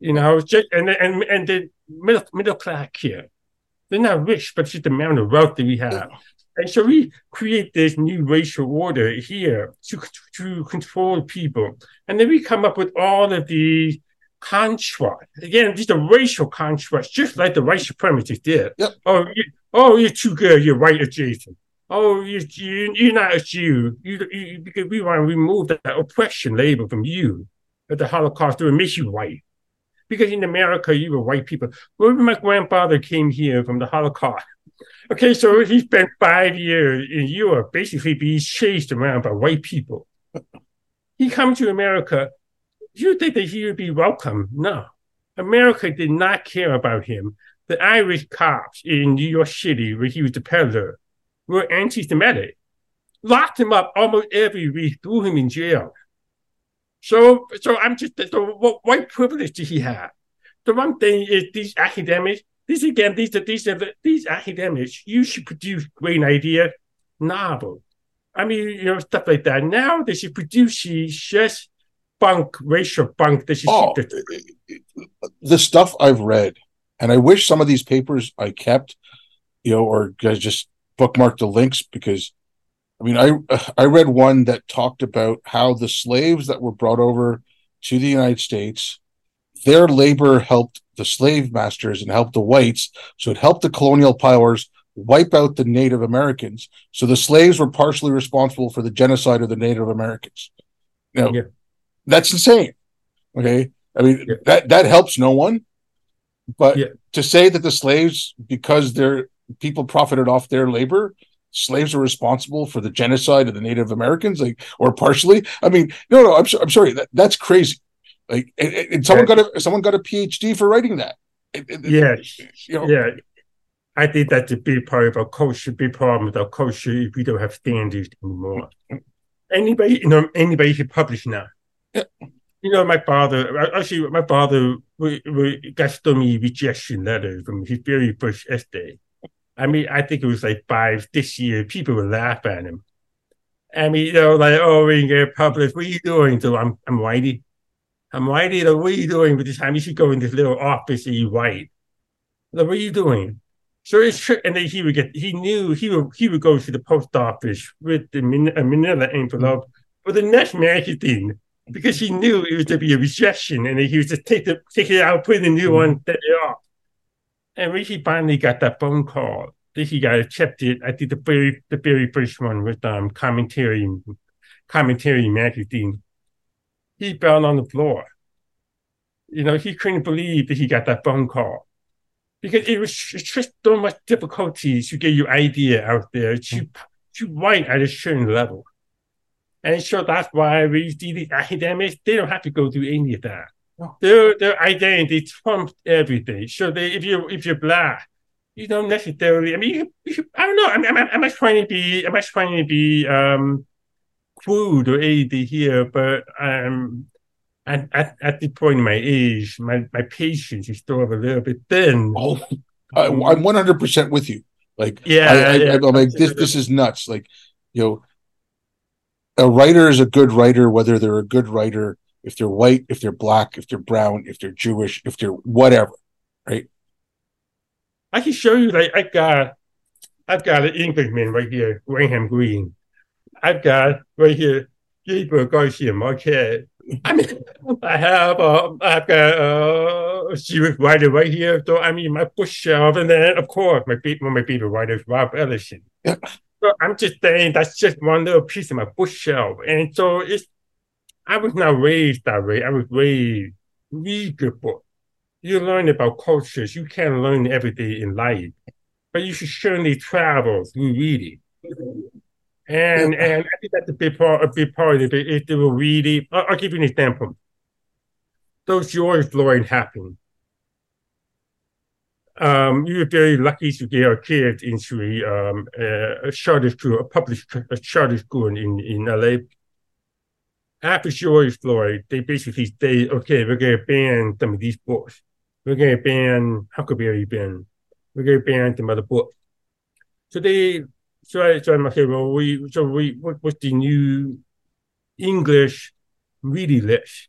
You know, just and and and the middle middle class here, they're not rich, but just the amount of wealth that we have. And so we create this new racial order here to, to control people. And then we come up with all of these constructs. Again, just a racial constructs, just like the white supremacists did. Yep. Oh, you, oh, you're too good. You're white adjacent. Oh, you, you, you're not a Jew. You, you, because we want to remove that oppression label from you at the Holocaust. It makes you white. Because in America, you were white people. Remember my grandfather came here from the Holocaust. Okay, so he spent five years in Europe, basically being chased around by white people. He comes to America. You think that he would be welcome? No. America did not care about him. The Irish cops in New York City, where he was the peddler, were anti-Semitic. Locked him up almost every week, threw him in jail. So, so I'm just so what privilege did he have? The one thing is these academics these again, these these these academics, you should produce great idea novel. I mean, you know, stuff like that. Now they should produce just bunk, racial bunk. They should oh, the-, stuff I've read, and I wish some of these papers I kept, you know, or just bookmarked the links because I mean, I I read one that talked about how the slaves that were brought over to the United States, their labor helped the slave masters and helped the whites. So it helped the colonial powers wipe out the Native Americans. So the slaves were partially responsible for the genocide of the Native Americans. Now, yeah. That's insane. Okay. I mean, yeah. that, that helps no one. But yeah. to say that the slaves, because their people profited off their labor, slaves are responsible for the genocide of the Native Americans, like, or partially. I mean, no, no, I'm, so, I'm sorry. That, that's crazy. Like, and, and someone got a someone got a PhD for writing that. Yeah, you know, yeah. I think that's a big part of our culture. Big problem with our culture if we don't have standards anymore. Mm-hmm. Anybody, you know, anybody can publish now. You know, my father uh, actually, my father we, we got so many rejection letters from his very first essay. I mean, I think it was like five this year. People would laugh at him. I mean, you know, like, oh, we can get published. What are you doing? So I'm, I'm writing. I'm writing. Like, what are you doing with this time? You should go in this little office and you write. Like, what are you doing? So it's true. And then he would get, he knew he would, he would go to the post office with the a uh, manila envelope mm-hmm. for the next magazine because he knew it was to be a rejection and he was just take the, take it out, put in a new mm-hmm. one, set it off. And when he finally got that phone call, then he got accepted. I think the very, the very first one was um, commentary, commentary magazine he fell on the floor. You know, he couldn't believe that he got that phone call because it was just so much difficulty to get your idea out there to, to write at a certain level. And sure, that's why we see the academics, they don't have to go through any of that. Their their identity trumps everything. So they, if you if you're black, you don't necessarily. I mean, you, you, I don't know. I mean, am, am I trying to be? Am I trying to be um food or anything here, but um, at, at, at the point in my age, my, my patience is still a little bit thin. Oh, I, am 100% with you. Like, yeah, I, I, yeah. I'm like, this, this is nuts. Like, you know, a writer is a good writer, whether they're a good writer, if they're white, if they're black, if they're brown, if they're Jewish, if they're whatever, right? I can show you, like, I got, I've got an Englishman right here, Graham Greene. I've got right here Gabriel Garcia Marquez. I mean, I have um, I've got uh, a series writer right here. So I mean, my bookshelf, and then of course my one of my favorite writers, Ralph Ellison. Yeah. So I'm just saying that's just one little piece of my bookshelf, and so it's. I was not raised that way. I was raised read good book. You learn about cultures. You can't learn everything in life, but you should certainly travel through reading. And and I think that's a big part a big part of it is they will really I'll, I'll give you an example. Those George Floyd happened. Um, were very lucky to get our kid into a, um, a, a charter school, a public a charter school in, in LA. After George Floyd, they basically say, okay, we're going to ban some of these books. We're going to ban Huckleberry Finn. We're going to ban some other books. So they, so I, so I'm okay. Well, we, so we, what, what's the new English reading list?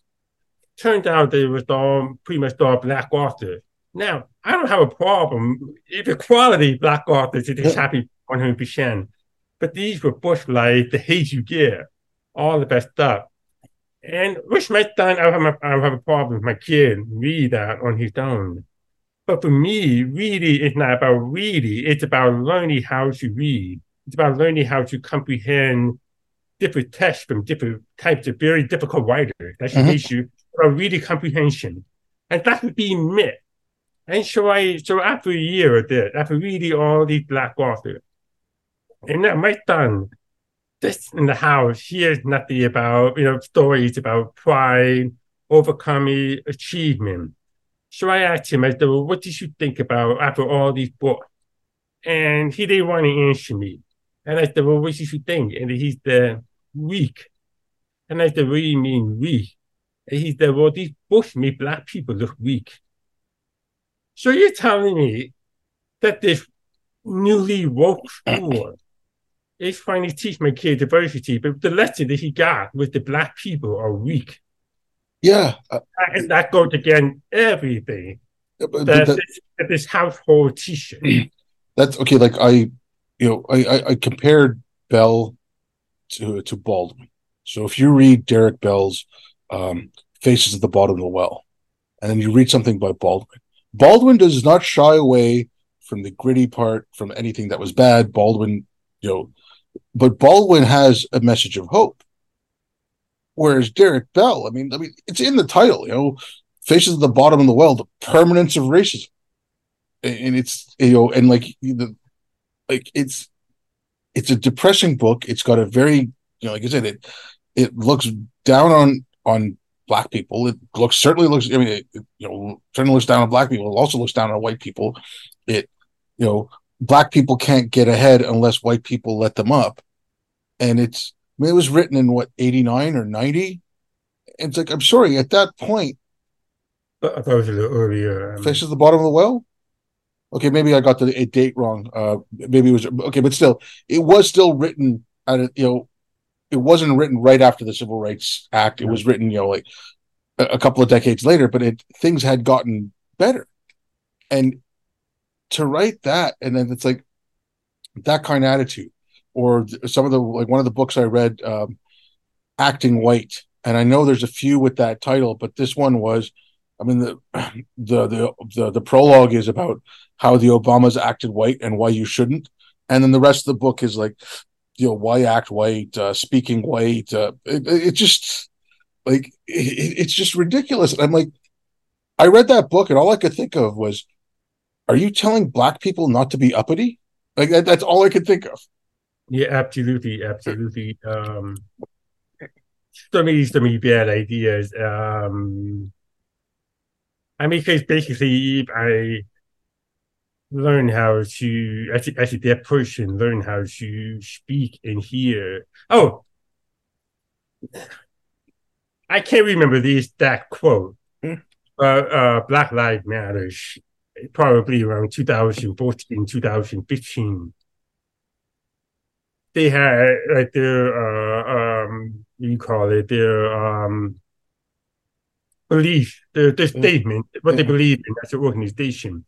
Turned out they was all pretty much all black authors. Now, I don't have a problem if the quality black authors is Yeah. happy 100%. But these were books like The Hate U Give, all the best stuff. And which my son, I have, I don't have a problem with my kid read that on his own. But for me, really, it's not about reading. It's about learning how to read. It's about learning how to comprehend different texts from different types of very difficult writers. That's the Mhm. issue about reading comprehension. And that would be myth. And so I, so after a year of this, after reading all these black authors, and now my son, this in the house, he hears nothing about, you know, stories about pride, overcoming achievement. So I asked him, I said, well, what did you think about after all these books? And he didn't want to answer me. And I said, well, what did you think? And he said, weak. And I said, what do you mean weak? And he said, well, these books make black people look weak. So you're telling me that this newly woke school is trying to teach my kid diversity, but the lesson that he got was the black people are weak. Yeah. Uh, And that goes against everything that, that- this, that this household teacher. that's okay. Like I, you know, I, I, I compared Bell to to Baldwin. So if you read Derek Bell's um, "Faces at the Bottom of the Well," and then you read something by Baldwin, Baldwin does not shy away from the gritty part, from anything that was bad. Baldwin, you know, but Baldwin has a message of hope. Whereas Derek Bell, I mean, I mean, it's in the title, you know, "Faces at the Bottom of the Well: The Permanence of Racism." and it's you know and like the like it's it's a depressing book it's got a very you know like i said it it looks down on on black people it looks certainly looks i mean it, it, you know certainly looks down on black people it also looks down on white people it you know black people can't get ahead unless white people let them up and it's i mean it was written in what 89 or 90 it's like i'm sorry at that point I thought it was a little earlier. Um, at the bottom of the well. Okay, maybe I got the date wrong. Uh, maybe it was okay, but still, it was still written at a, you know, it wasn't written right after the Civil Rights Act. It was written, you know, like a, a couple of decades later. But it things had gotten better, and to write that, and then it's like that kind of attitude, or some of the like one of the books I read, um, acting white, and I know there's a few with that title, but this one was. I mean the the the the, the prologue is about how the Obamas acted white and why you shouldn't, and then the rest of the book is like, you know, why act white, uh, speaking white. Uh, it, it just like it, it's just ridiculous. And I'm like, I read that book and all I could think of was, are you telling black people not to be uppity? Like that, that's all I could think of. Yeah, absolutely, absolutely. Um, so many, so many bad ideas. Um, I mean, because basically, I learn how to, actually, a, as a deaf person, learn how to speak and hear. Oh, I can't remember the exact quote, Hmm. but uh, Black Lives Matter, probably around 2014, 2015 they had like their uh um you call it their um belief their their Mm. statement what they Mhm. believe in as an organization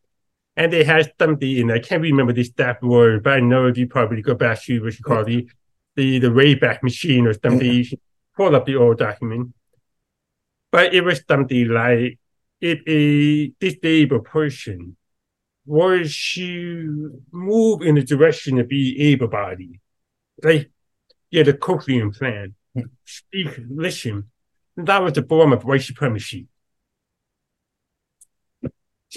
and they had something and I can't remember the exact word but I know if you probably go back to what you call the the the Wayback Machine or something you should pull up the old document but it was something like if a disabled person was to move in the direction of being able-bodied like yeah, the cochlear implant, speak, listen. That was the form of white supremacy.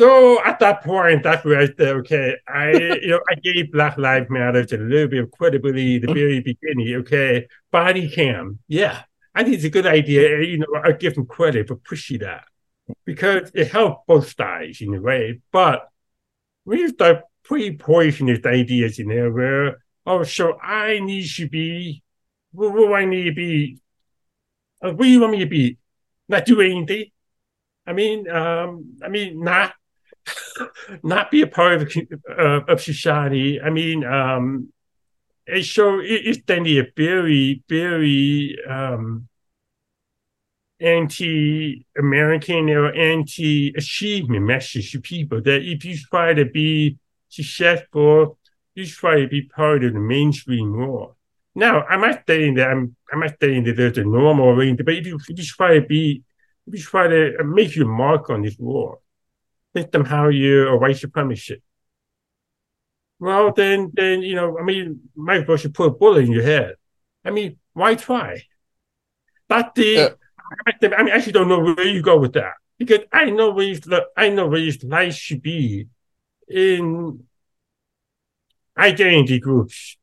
So at that point, that's where I said, okay, I you know I gave Black Lives Matter a little bit of credibility at the very beginning. Okay, body cam, yeah, I think it's a good idea. You know, I give them credit for pushing that because it helped both sides in a way. But when you start putting poisonous ideas in there, where oh, so I need to be, what do I need to be? What do you want me to be? Not do anything? I mean, um, I mean, not not be a part of uh, of society. I mean, um, show it, it's then a very very um, anti-American or anti-achievement message to people that if you try to be successful, you try to be part of the mainstream world. Now, I'm not saying that I'm I'm not saying that there's a normal way, but if you, if you try to be if you try to make your mark on this world, then how you erase your white supremacist. Well, then, then you know, I mean, Mike Bush should put a bullet in your head. I mean, why try? That's the. Yeah. I mean, I actually don't know where you go with that because I know where you, I know where your life should be in identity groups.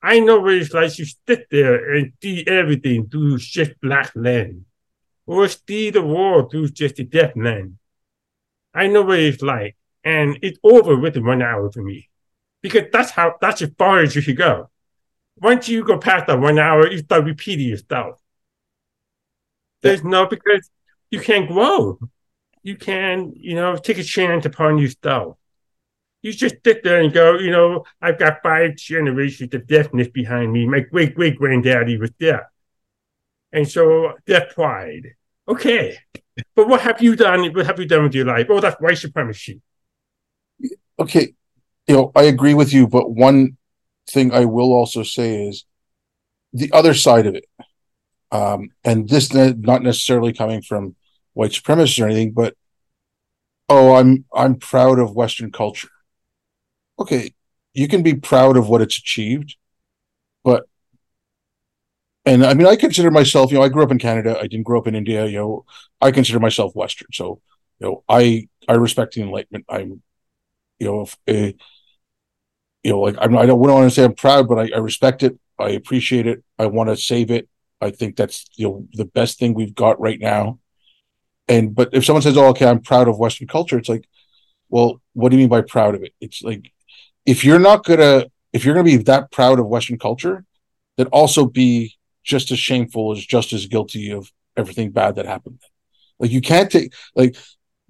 I know where it's like you sit there and see everything through just black lens, or see the world through just a deaf lens. I know what it's like, and it's over within one hour for me, because that's how that's as far as you should go. Once you go past that one hour, you start repeating yourself. There's no because you can't grow. You can, you know, take a chance upon yourself. You just sit there and go, you know, I've got five generations of deafness behind me. My great great granddaddy was deaf. And so deaf pride. Okay. But what have you done? What have you done with your life? Oh, that's white supremacy. Okay. You know, I agree with you, but one thing I will also say is the other side of it. Um, and this not necessarily coming from white supremacists or anything, but oh, I'm I'm proud of Western culture okay, you can be proud of what it's achieved, but and I mean, I consider myself, you know, I grew up in Canada. I didn't grow up in India. You know, I consider myself Western. So, you know, I I respect the Enlightenment. I'm, you know, if, uh, you know, like I'm, I don't, we don't want to say I'm proud, but I, I respect it. I appreciate it. I want to save it. I think that's you know the best thing we've got right now. And but if someone says, "Oh, okay, I'm proud of Western culture," it's like, well, what do you mean by proud of it? It's like if you're not gonna if you're gonna be that proud of Western culture, then also be just as shameful as just as guilty of everything bad that happened. Like you can't take like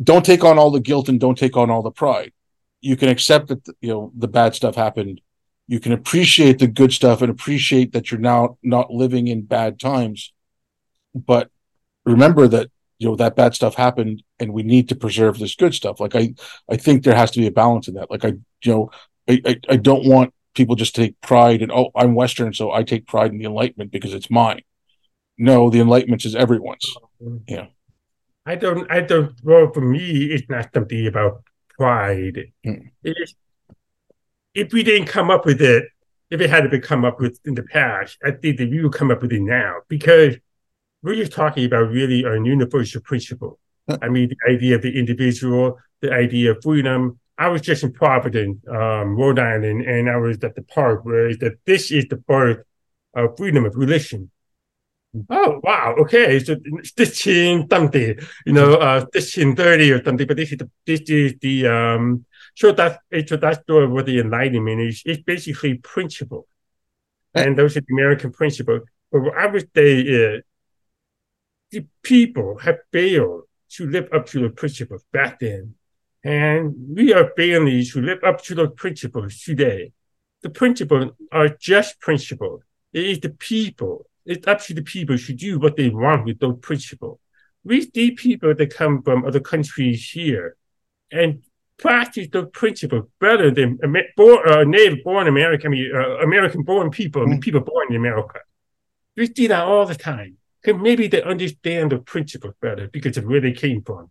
don't take on all the guilt and don't take on all the pride. You can accept that you know the bad stuff happened. You can appreciate the good stuff and appreciate that you're now not living in bad times. But remember that you know that bad stuff happened and we need to preserve this good stuff. Like I I think there has to be a balance in that. Like I you know I, I, I don't want people just take pride in oh I'm Western so I take pride in the Enlightenment because it's mine. No, the Enlightenment is everyone's. Yeah. I don't. I don't. Well, for me, it's not something about pride. Mm. If we didn't come up with it, if it had to be come up with in the past, I think that we would come up with it now because we're just talking about really a universal principle. I mean, the idea of the individual, the idea of freedom, I was just in Providence, um, Rhode Island, and I was at the park where that this is the birth of freedom of religion. Oh wow, okay, so stitching something, you know, uh, stitching thirty or something, but this is the this is the um. So that's so that's the what the Enlightenment is. It's basically principle, and those are the American principles. But what I would say is, the people have failed to live up to the principles back then and we are families who live up to those principles today. The principles are just principles. It is the people. It's up to the people to do what they want with those principles. We see people that come from other countries here and practice those principles better than born, uh, native born American, I mean, uh, American born people, I mean, mm. people born in America. We see that all the time. Because maybe they understand the principles better because of where they came from.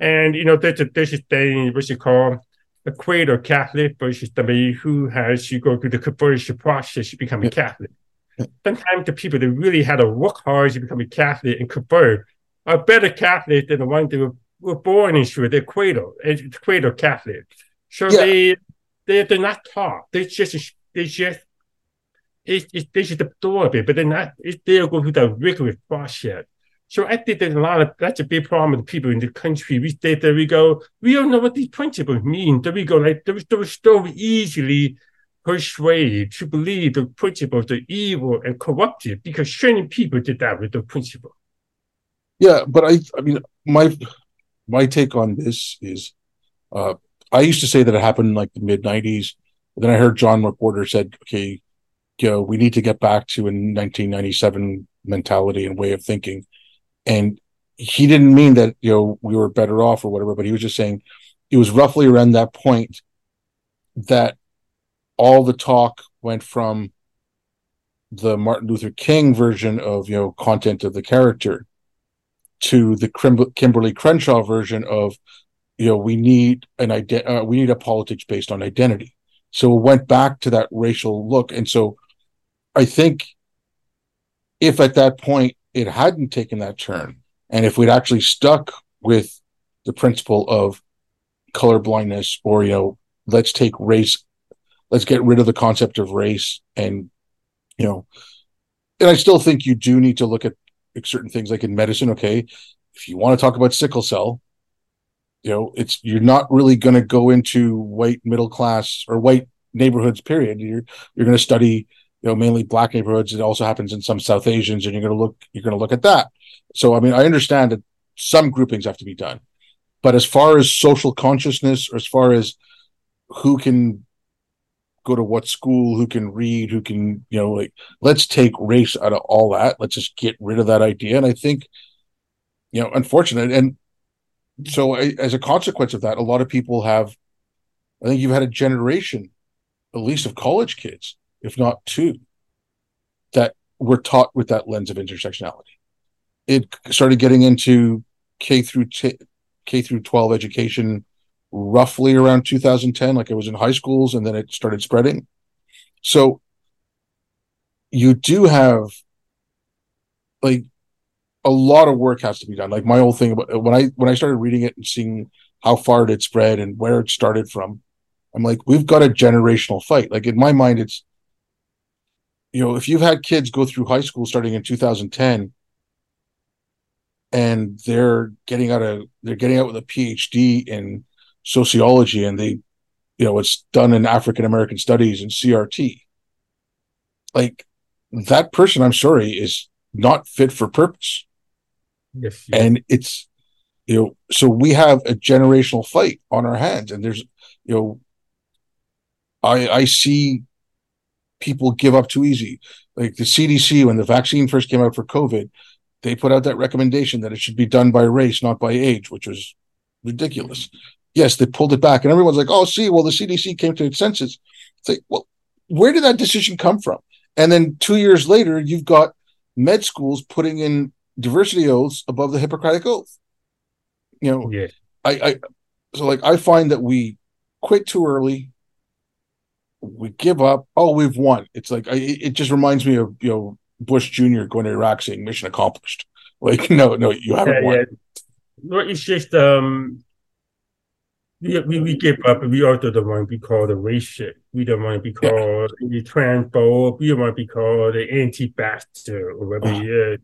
And, you know, there's a, there's a thing, what you call a cradle Catholic versus somebody who has to go through the conversion process to become a Catholic. Sometimes the people that really had to work hard to become a Catholic and convert are better Catholics than the ones that were, were born into cradle, eh, and cradle Catholic. So yeah. they, they, they're not taught. They just, they just, it's, it's, they just absorb it, but they're not, they're going through the rigorous process. So I think there's a lot of that's a big problem with people in the country. We say that we go, we don't know what these principles mean. That we go like they were so easily persuaded to believe the principles are evil and corruptive because certain people did that with the principle. Yeah, but I I mean my my take on this is, uh, I used to say that it happened in like the mid '90s. Then I heard John McWhorter said, "Okay, you know, we need to get back to a 1997 mentality and way of thinking." And he didn't mean that you know we were better off or whatever, but he was just saying it was roughly around that point that all the talk went from the Martin Luther King version of you know content of the character to the Kimberlé Crenshaw version of you know we need an idea uh, we need a politics based on identity. So it went back to that racial look, and so I think if at that point it hadn't taken that turn, and if we'd actually stuck with the principle of color blindness or you know let's take race let's get rid of the concept of race and you know and i still think you do need to look at certain things like in medicine okay if you want to talk about sickle cell you know it's you're not really going to go into white middle class or white neighborhoods period. You're you're going to study you know mainly black neighborhoods it also happens in some south asians and you're going to look you're going to look at that so i mean i understand that some groupings have to be done but as far as social consciousness or as far as who can go to what school, who can read, who can, you know, like let's take race out of all that. Let's just get rid of that idea. And I think, you know, unfortunate. And so I, as a consequence of that, a lot of people have, I think you've had a generation, at least of college kids, if not two, that were taught with that lens of intersectionality. It started getting into K through t- K through 12 education roughly around 2010 like it was in high schools and then it started spreading. So you do have like a lot of work has to be done. Like my whole thing about when i when i started reading it and seeing how far it had spread and where it started from i'm like we've got a generational fight. Like in my mind it's you know if you've had kids go through high school starting in 2010 and they're getting out of they're getting out with a phd in sociology and they you know it's done in african american studies and crt like that person i'm sorry is not fit for purpose yes, yes. and it's you know so we have a generational fight on our hands and there's you know i i see people give up too easy like the cdc when the vaccine first came out for covid they put out that recommendation that it should be done by race not by age which was ridiculous Yes, they pulled it back, and everyone's like, "Oh, see, well, the CDC came to its senses." It's like, well, where did that decision come from? And then two years later, you've got med schools putting in diversity oaths above the Hippocratic oath. You know, yeah. I, I so like I find that we quit too early. We give up. Oh, we've won. It's like I, it just reminds me of you know Bush Jr. going to Iraq saying "mission accomplished." Like, no, no, you haven't yeah, won. Yeah. No, it's just um we, we, we give up. We also don't want to be called a racist. We don't want to be called yeah. a transphobe. We don't want to be called an anti-bastard or whatever oh. it is.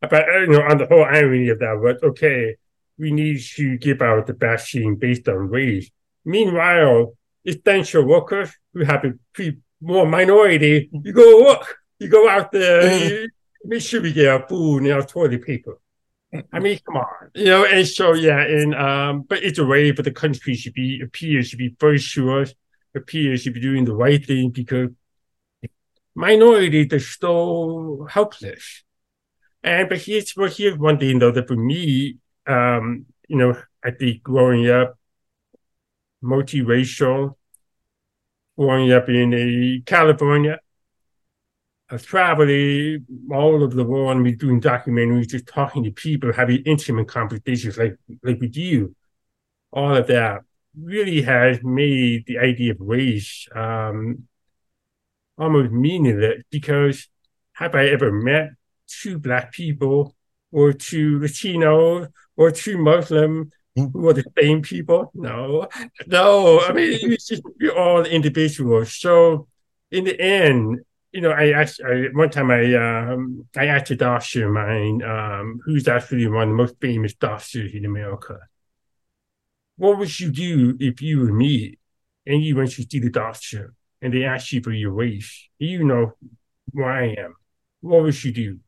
But uh, you know, on the whole irony of that was okay. We need to give out the vaccine based on race. Meanwhile, essential workers who have a pre- more minority, you go work, you go out there, you make sure we get our food and our toilet paper. I mean, come on, you know. And so, yeah, and um, but it's a way for the country should be appears should be very sure, appears should be doing the right thing because minorities are so helpless. And but here's but here's one thing though that for me, um, you know, I think growing up multiracial, growing up in a California, I've traveled all over the world and been doing documentaries, just talking to people, having intimate conversations like like with you. All of that really has made the idea of race um, almost meaningless because have I ever met two black people or two Latinos or two Muslim are the same people? No, no. I mean, we're all individuals. So in the end, you know, I asked I, one time I um, I asked a doctor of mine um, who's actually one of the most famous doctors in America. What would you do if you were me and you went to see the doctor and they asked you for your race? You know who I am. What would you do?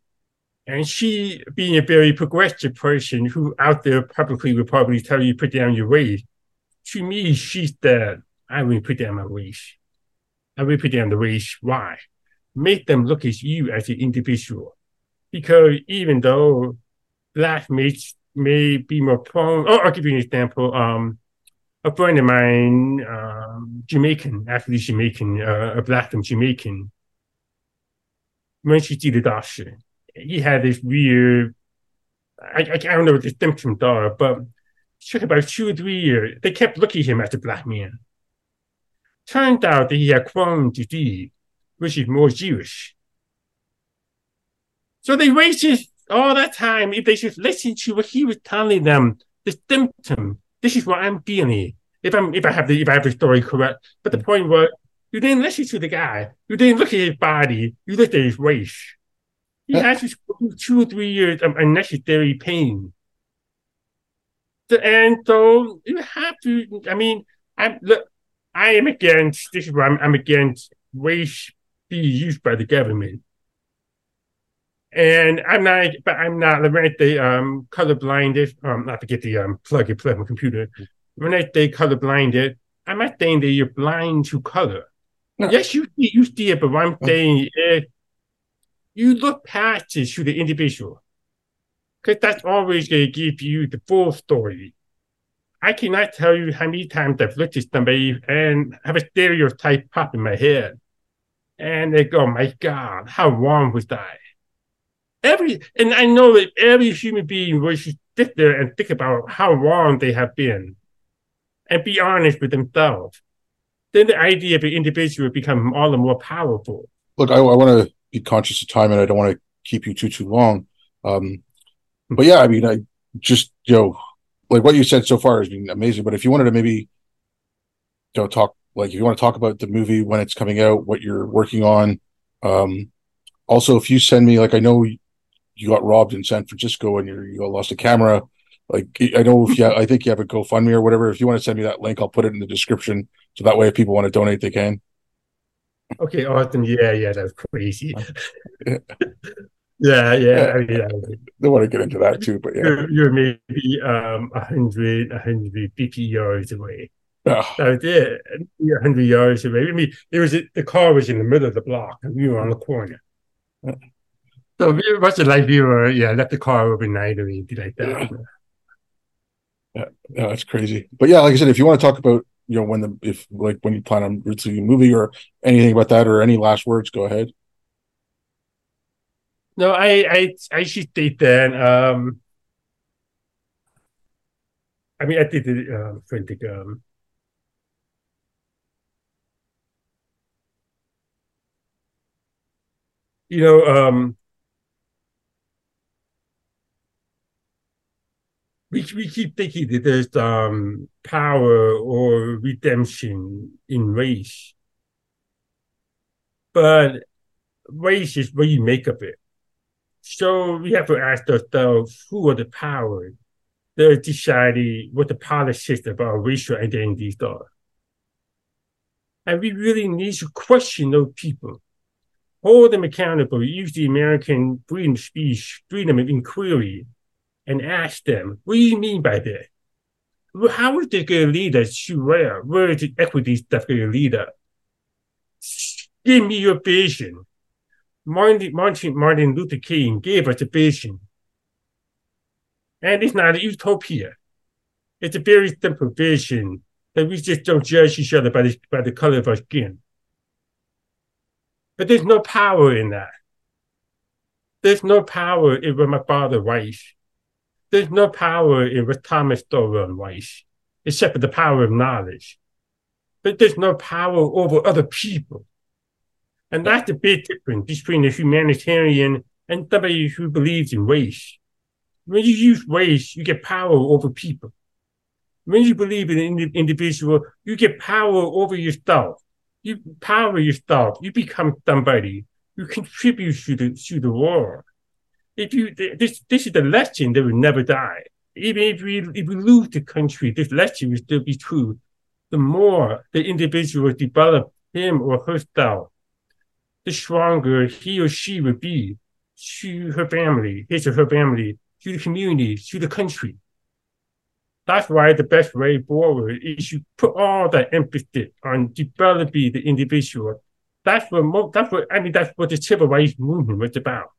And she, being a very progressive person who out there publicly would probably tell you put down your race, to me, she's that I will put down my race. I will put down the race. Why? Make them look at you as an individual. Because even though black mates may be more prone, oh, I'll give you an example. Um, a friend of mine, um, Jamaican, actually Jamaican, uh, a black and Jamaican, when she did the doctor, he had this weird, I, I, don't know what the symptoms are, but took about two or three years. They kept looking at him as a black man. Turned out that he had Crohn's disease, which is more Jewish. So they waited all that time if they should listen to what he was telling them, the symptom. This is what I'm feeling. If I'm if I have the if I have the story correct. But the point was you didn't listen to the guy. You didn't look at his body. You looked at his race. He to go two or three years of unnecessary pain. And so you have to. I mean, I'm look. I am against this is why I'm, I'm against race being used by the government. And I'm not, but I'm not. When I say um, colorblinded, um, I forget the um, plug and play my computer. When I say colorblinded, I'm not saying that you're blind to color. No. Yes, you see, you see it, but what I'm saying is you look past it to the individual. Because that's always going to give you the full story. I cannot tell you how many times I've looked at somebody and have a stereotype pop in my head. And they go, my God, how wrong was I? Every and I know that every human being will sit there and think about how wrong they have been and be honest with themselves. Then the idea of an individual become all the more powerful. Look, I, I want to be conscious of time and I don't want to keep you too, too long. Um, but yeah, I mean, I just, you know, like what you said so far has been amazing. But if you wanted to maybe, you know, talk, like if you want to talk about the movie when it's coming out, what you're working on, um, also if you send me, like, I know you got robbed in San Francisco and you you lost a camera. Like I know if you, I think you have a GoFundMe or whatever. If you want to send me that link, I'll put it in the description so that way if people want to donate, they can. Okay, awesome. Yeah, yeah, that's crazy. yeah, yeah, I mean, I don't want to get into that too, but yeah, you're, you're maybe um a hundred, a hundred fifty yards away. Oh. That was it. A hundred yards away. I mean, it was the car was in the middle of the block, and we were on the corner. So it wasn't like we were, yeah, left the car overnight or anything like that. Yeah. yeah, yeah, that's crazy. But yeah, like I said, if you want to talk about, you know, when the if like when you plan on releasing a movie or anything about that or any last words, go ahead. No, I I I should state that. Um, I mean, I did the uh, think um, you know, um, we we keep thinking that there's um power or redemption in race, but race is what you make of it. So we have to ask ourselves who are the powers that are deciding what the politics of our racial identities are. And we really need to question those people, hold them accountable, use the American freedom of speech, freedom of inquiry, and ask them, what do you mean by that? How is this going to lead where? Where is the equity stuff going to lead us? Give me your vision. Martin, Martin, Martin Luther King gave us a vision. And it's not a utopia. It's a very simple vision that we just don't judge each other by the, by the color of our skin. But there's no power in that. There's no power in what my father writes. There's no power in what Thomas Sowell writes, except for the power of knowledge. But there's no power over other people. And that's the big difference between a humanitarian and somebody who believes in race. When you use race, you get power over people. When you believe in an individual, you get power over yourself. You power yourself. You become somebody. You contribute to the, to the world if you this this is the lesson that will never die. Even if we if we lose the country, this lesson will still be true. The more the individual develop him or her herself, the stronger he or she will be to her family, his or her family, to the community, to the country. That's why the best way forward is to put all the emphasis on developing the individual. That's what that's what I mean. That's what the civil rights movement was about.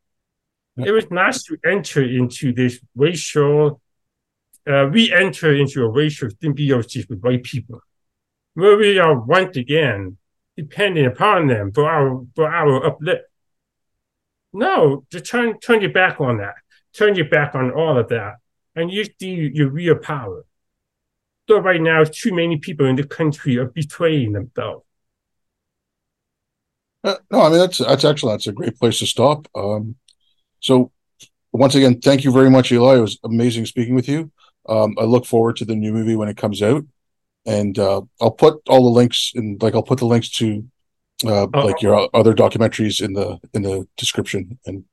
It was nice to enter into this racial, uh, re-enter into a racial symbiosis with white people, where we are once again depending upon them for our for our uplift. No, to turn turn your back on that, turn your back on all of that, and you see your real power. So right now, too many people in the country are betraying themselves. Uh, no, I mean that's that's excellent. That's a great place to stop. Um, so once again, thank you very much, Eli. It was amazing speaking with you. Um, I look forward to the new movie when it comes out, and uh, I'll put all the links in. Like I'll put the links to uh, Oh, like your other documentaries in the in the description. And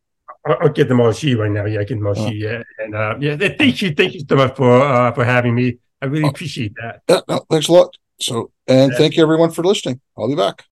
I'll, get them all to you right now. Yeah, I get them all to you. Yeah, and uh, yeah, thank you, thank you so much for uh, for having me. I really Oh. appreciate that. yeah, no, thanks a lot. So and Yeah. thank you everyone for listening. I'll be back.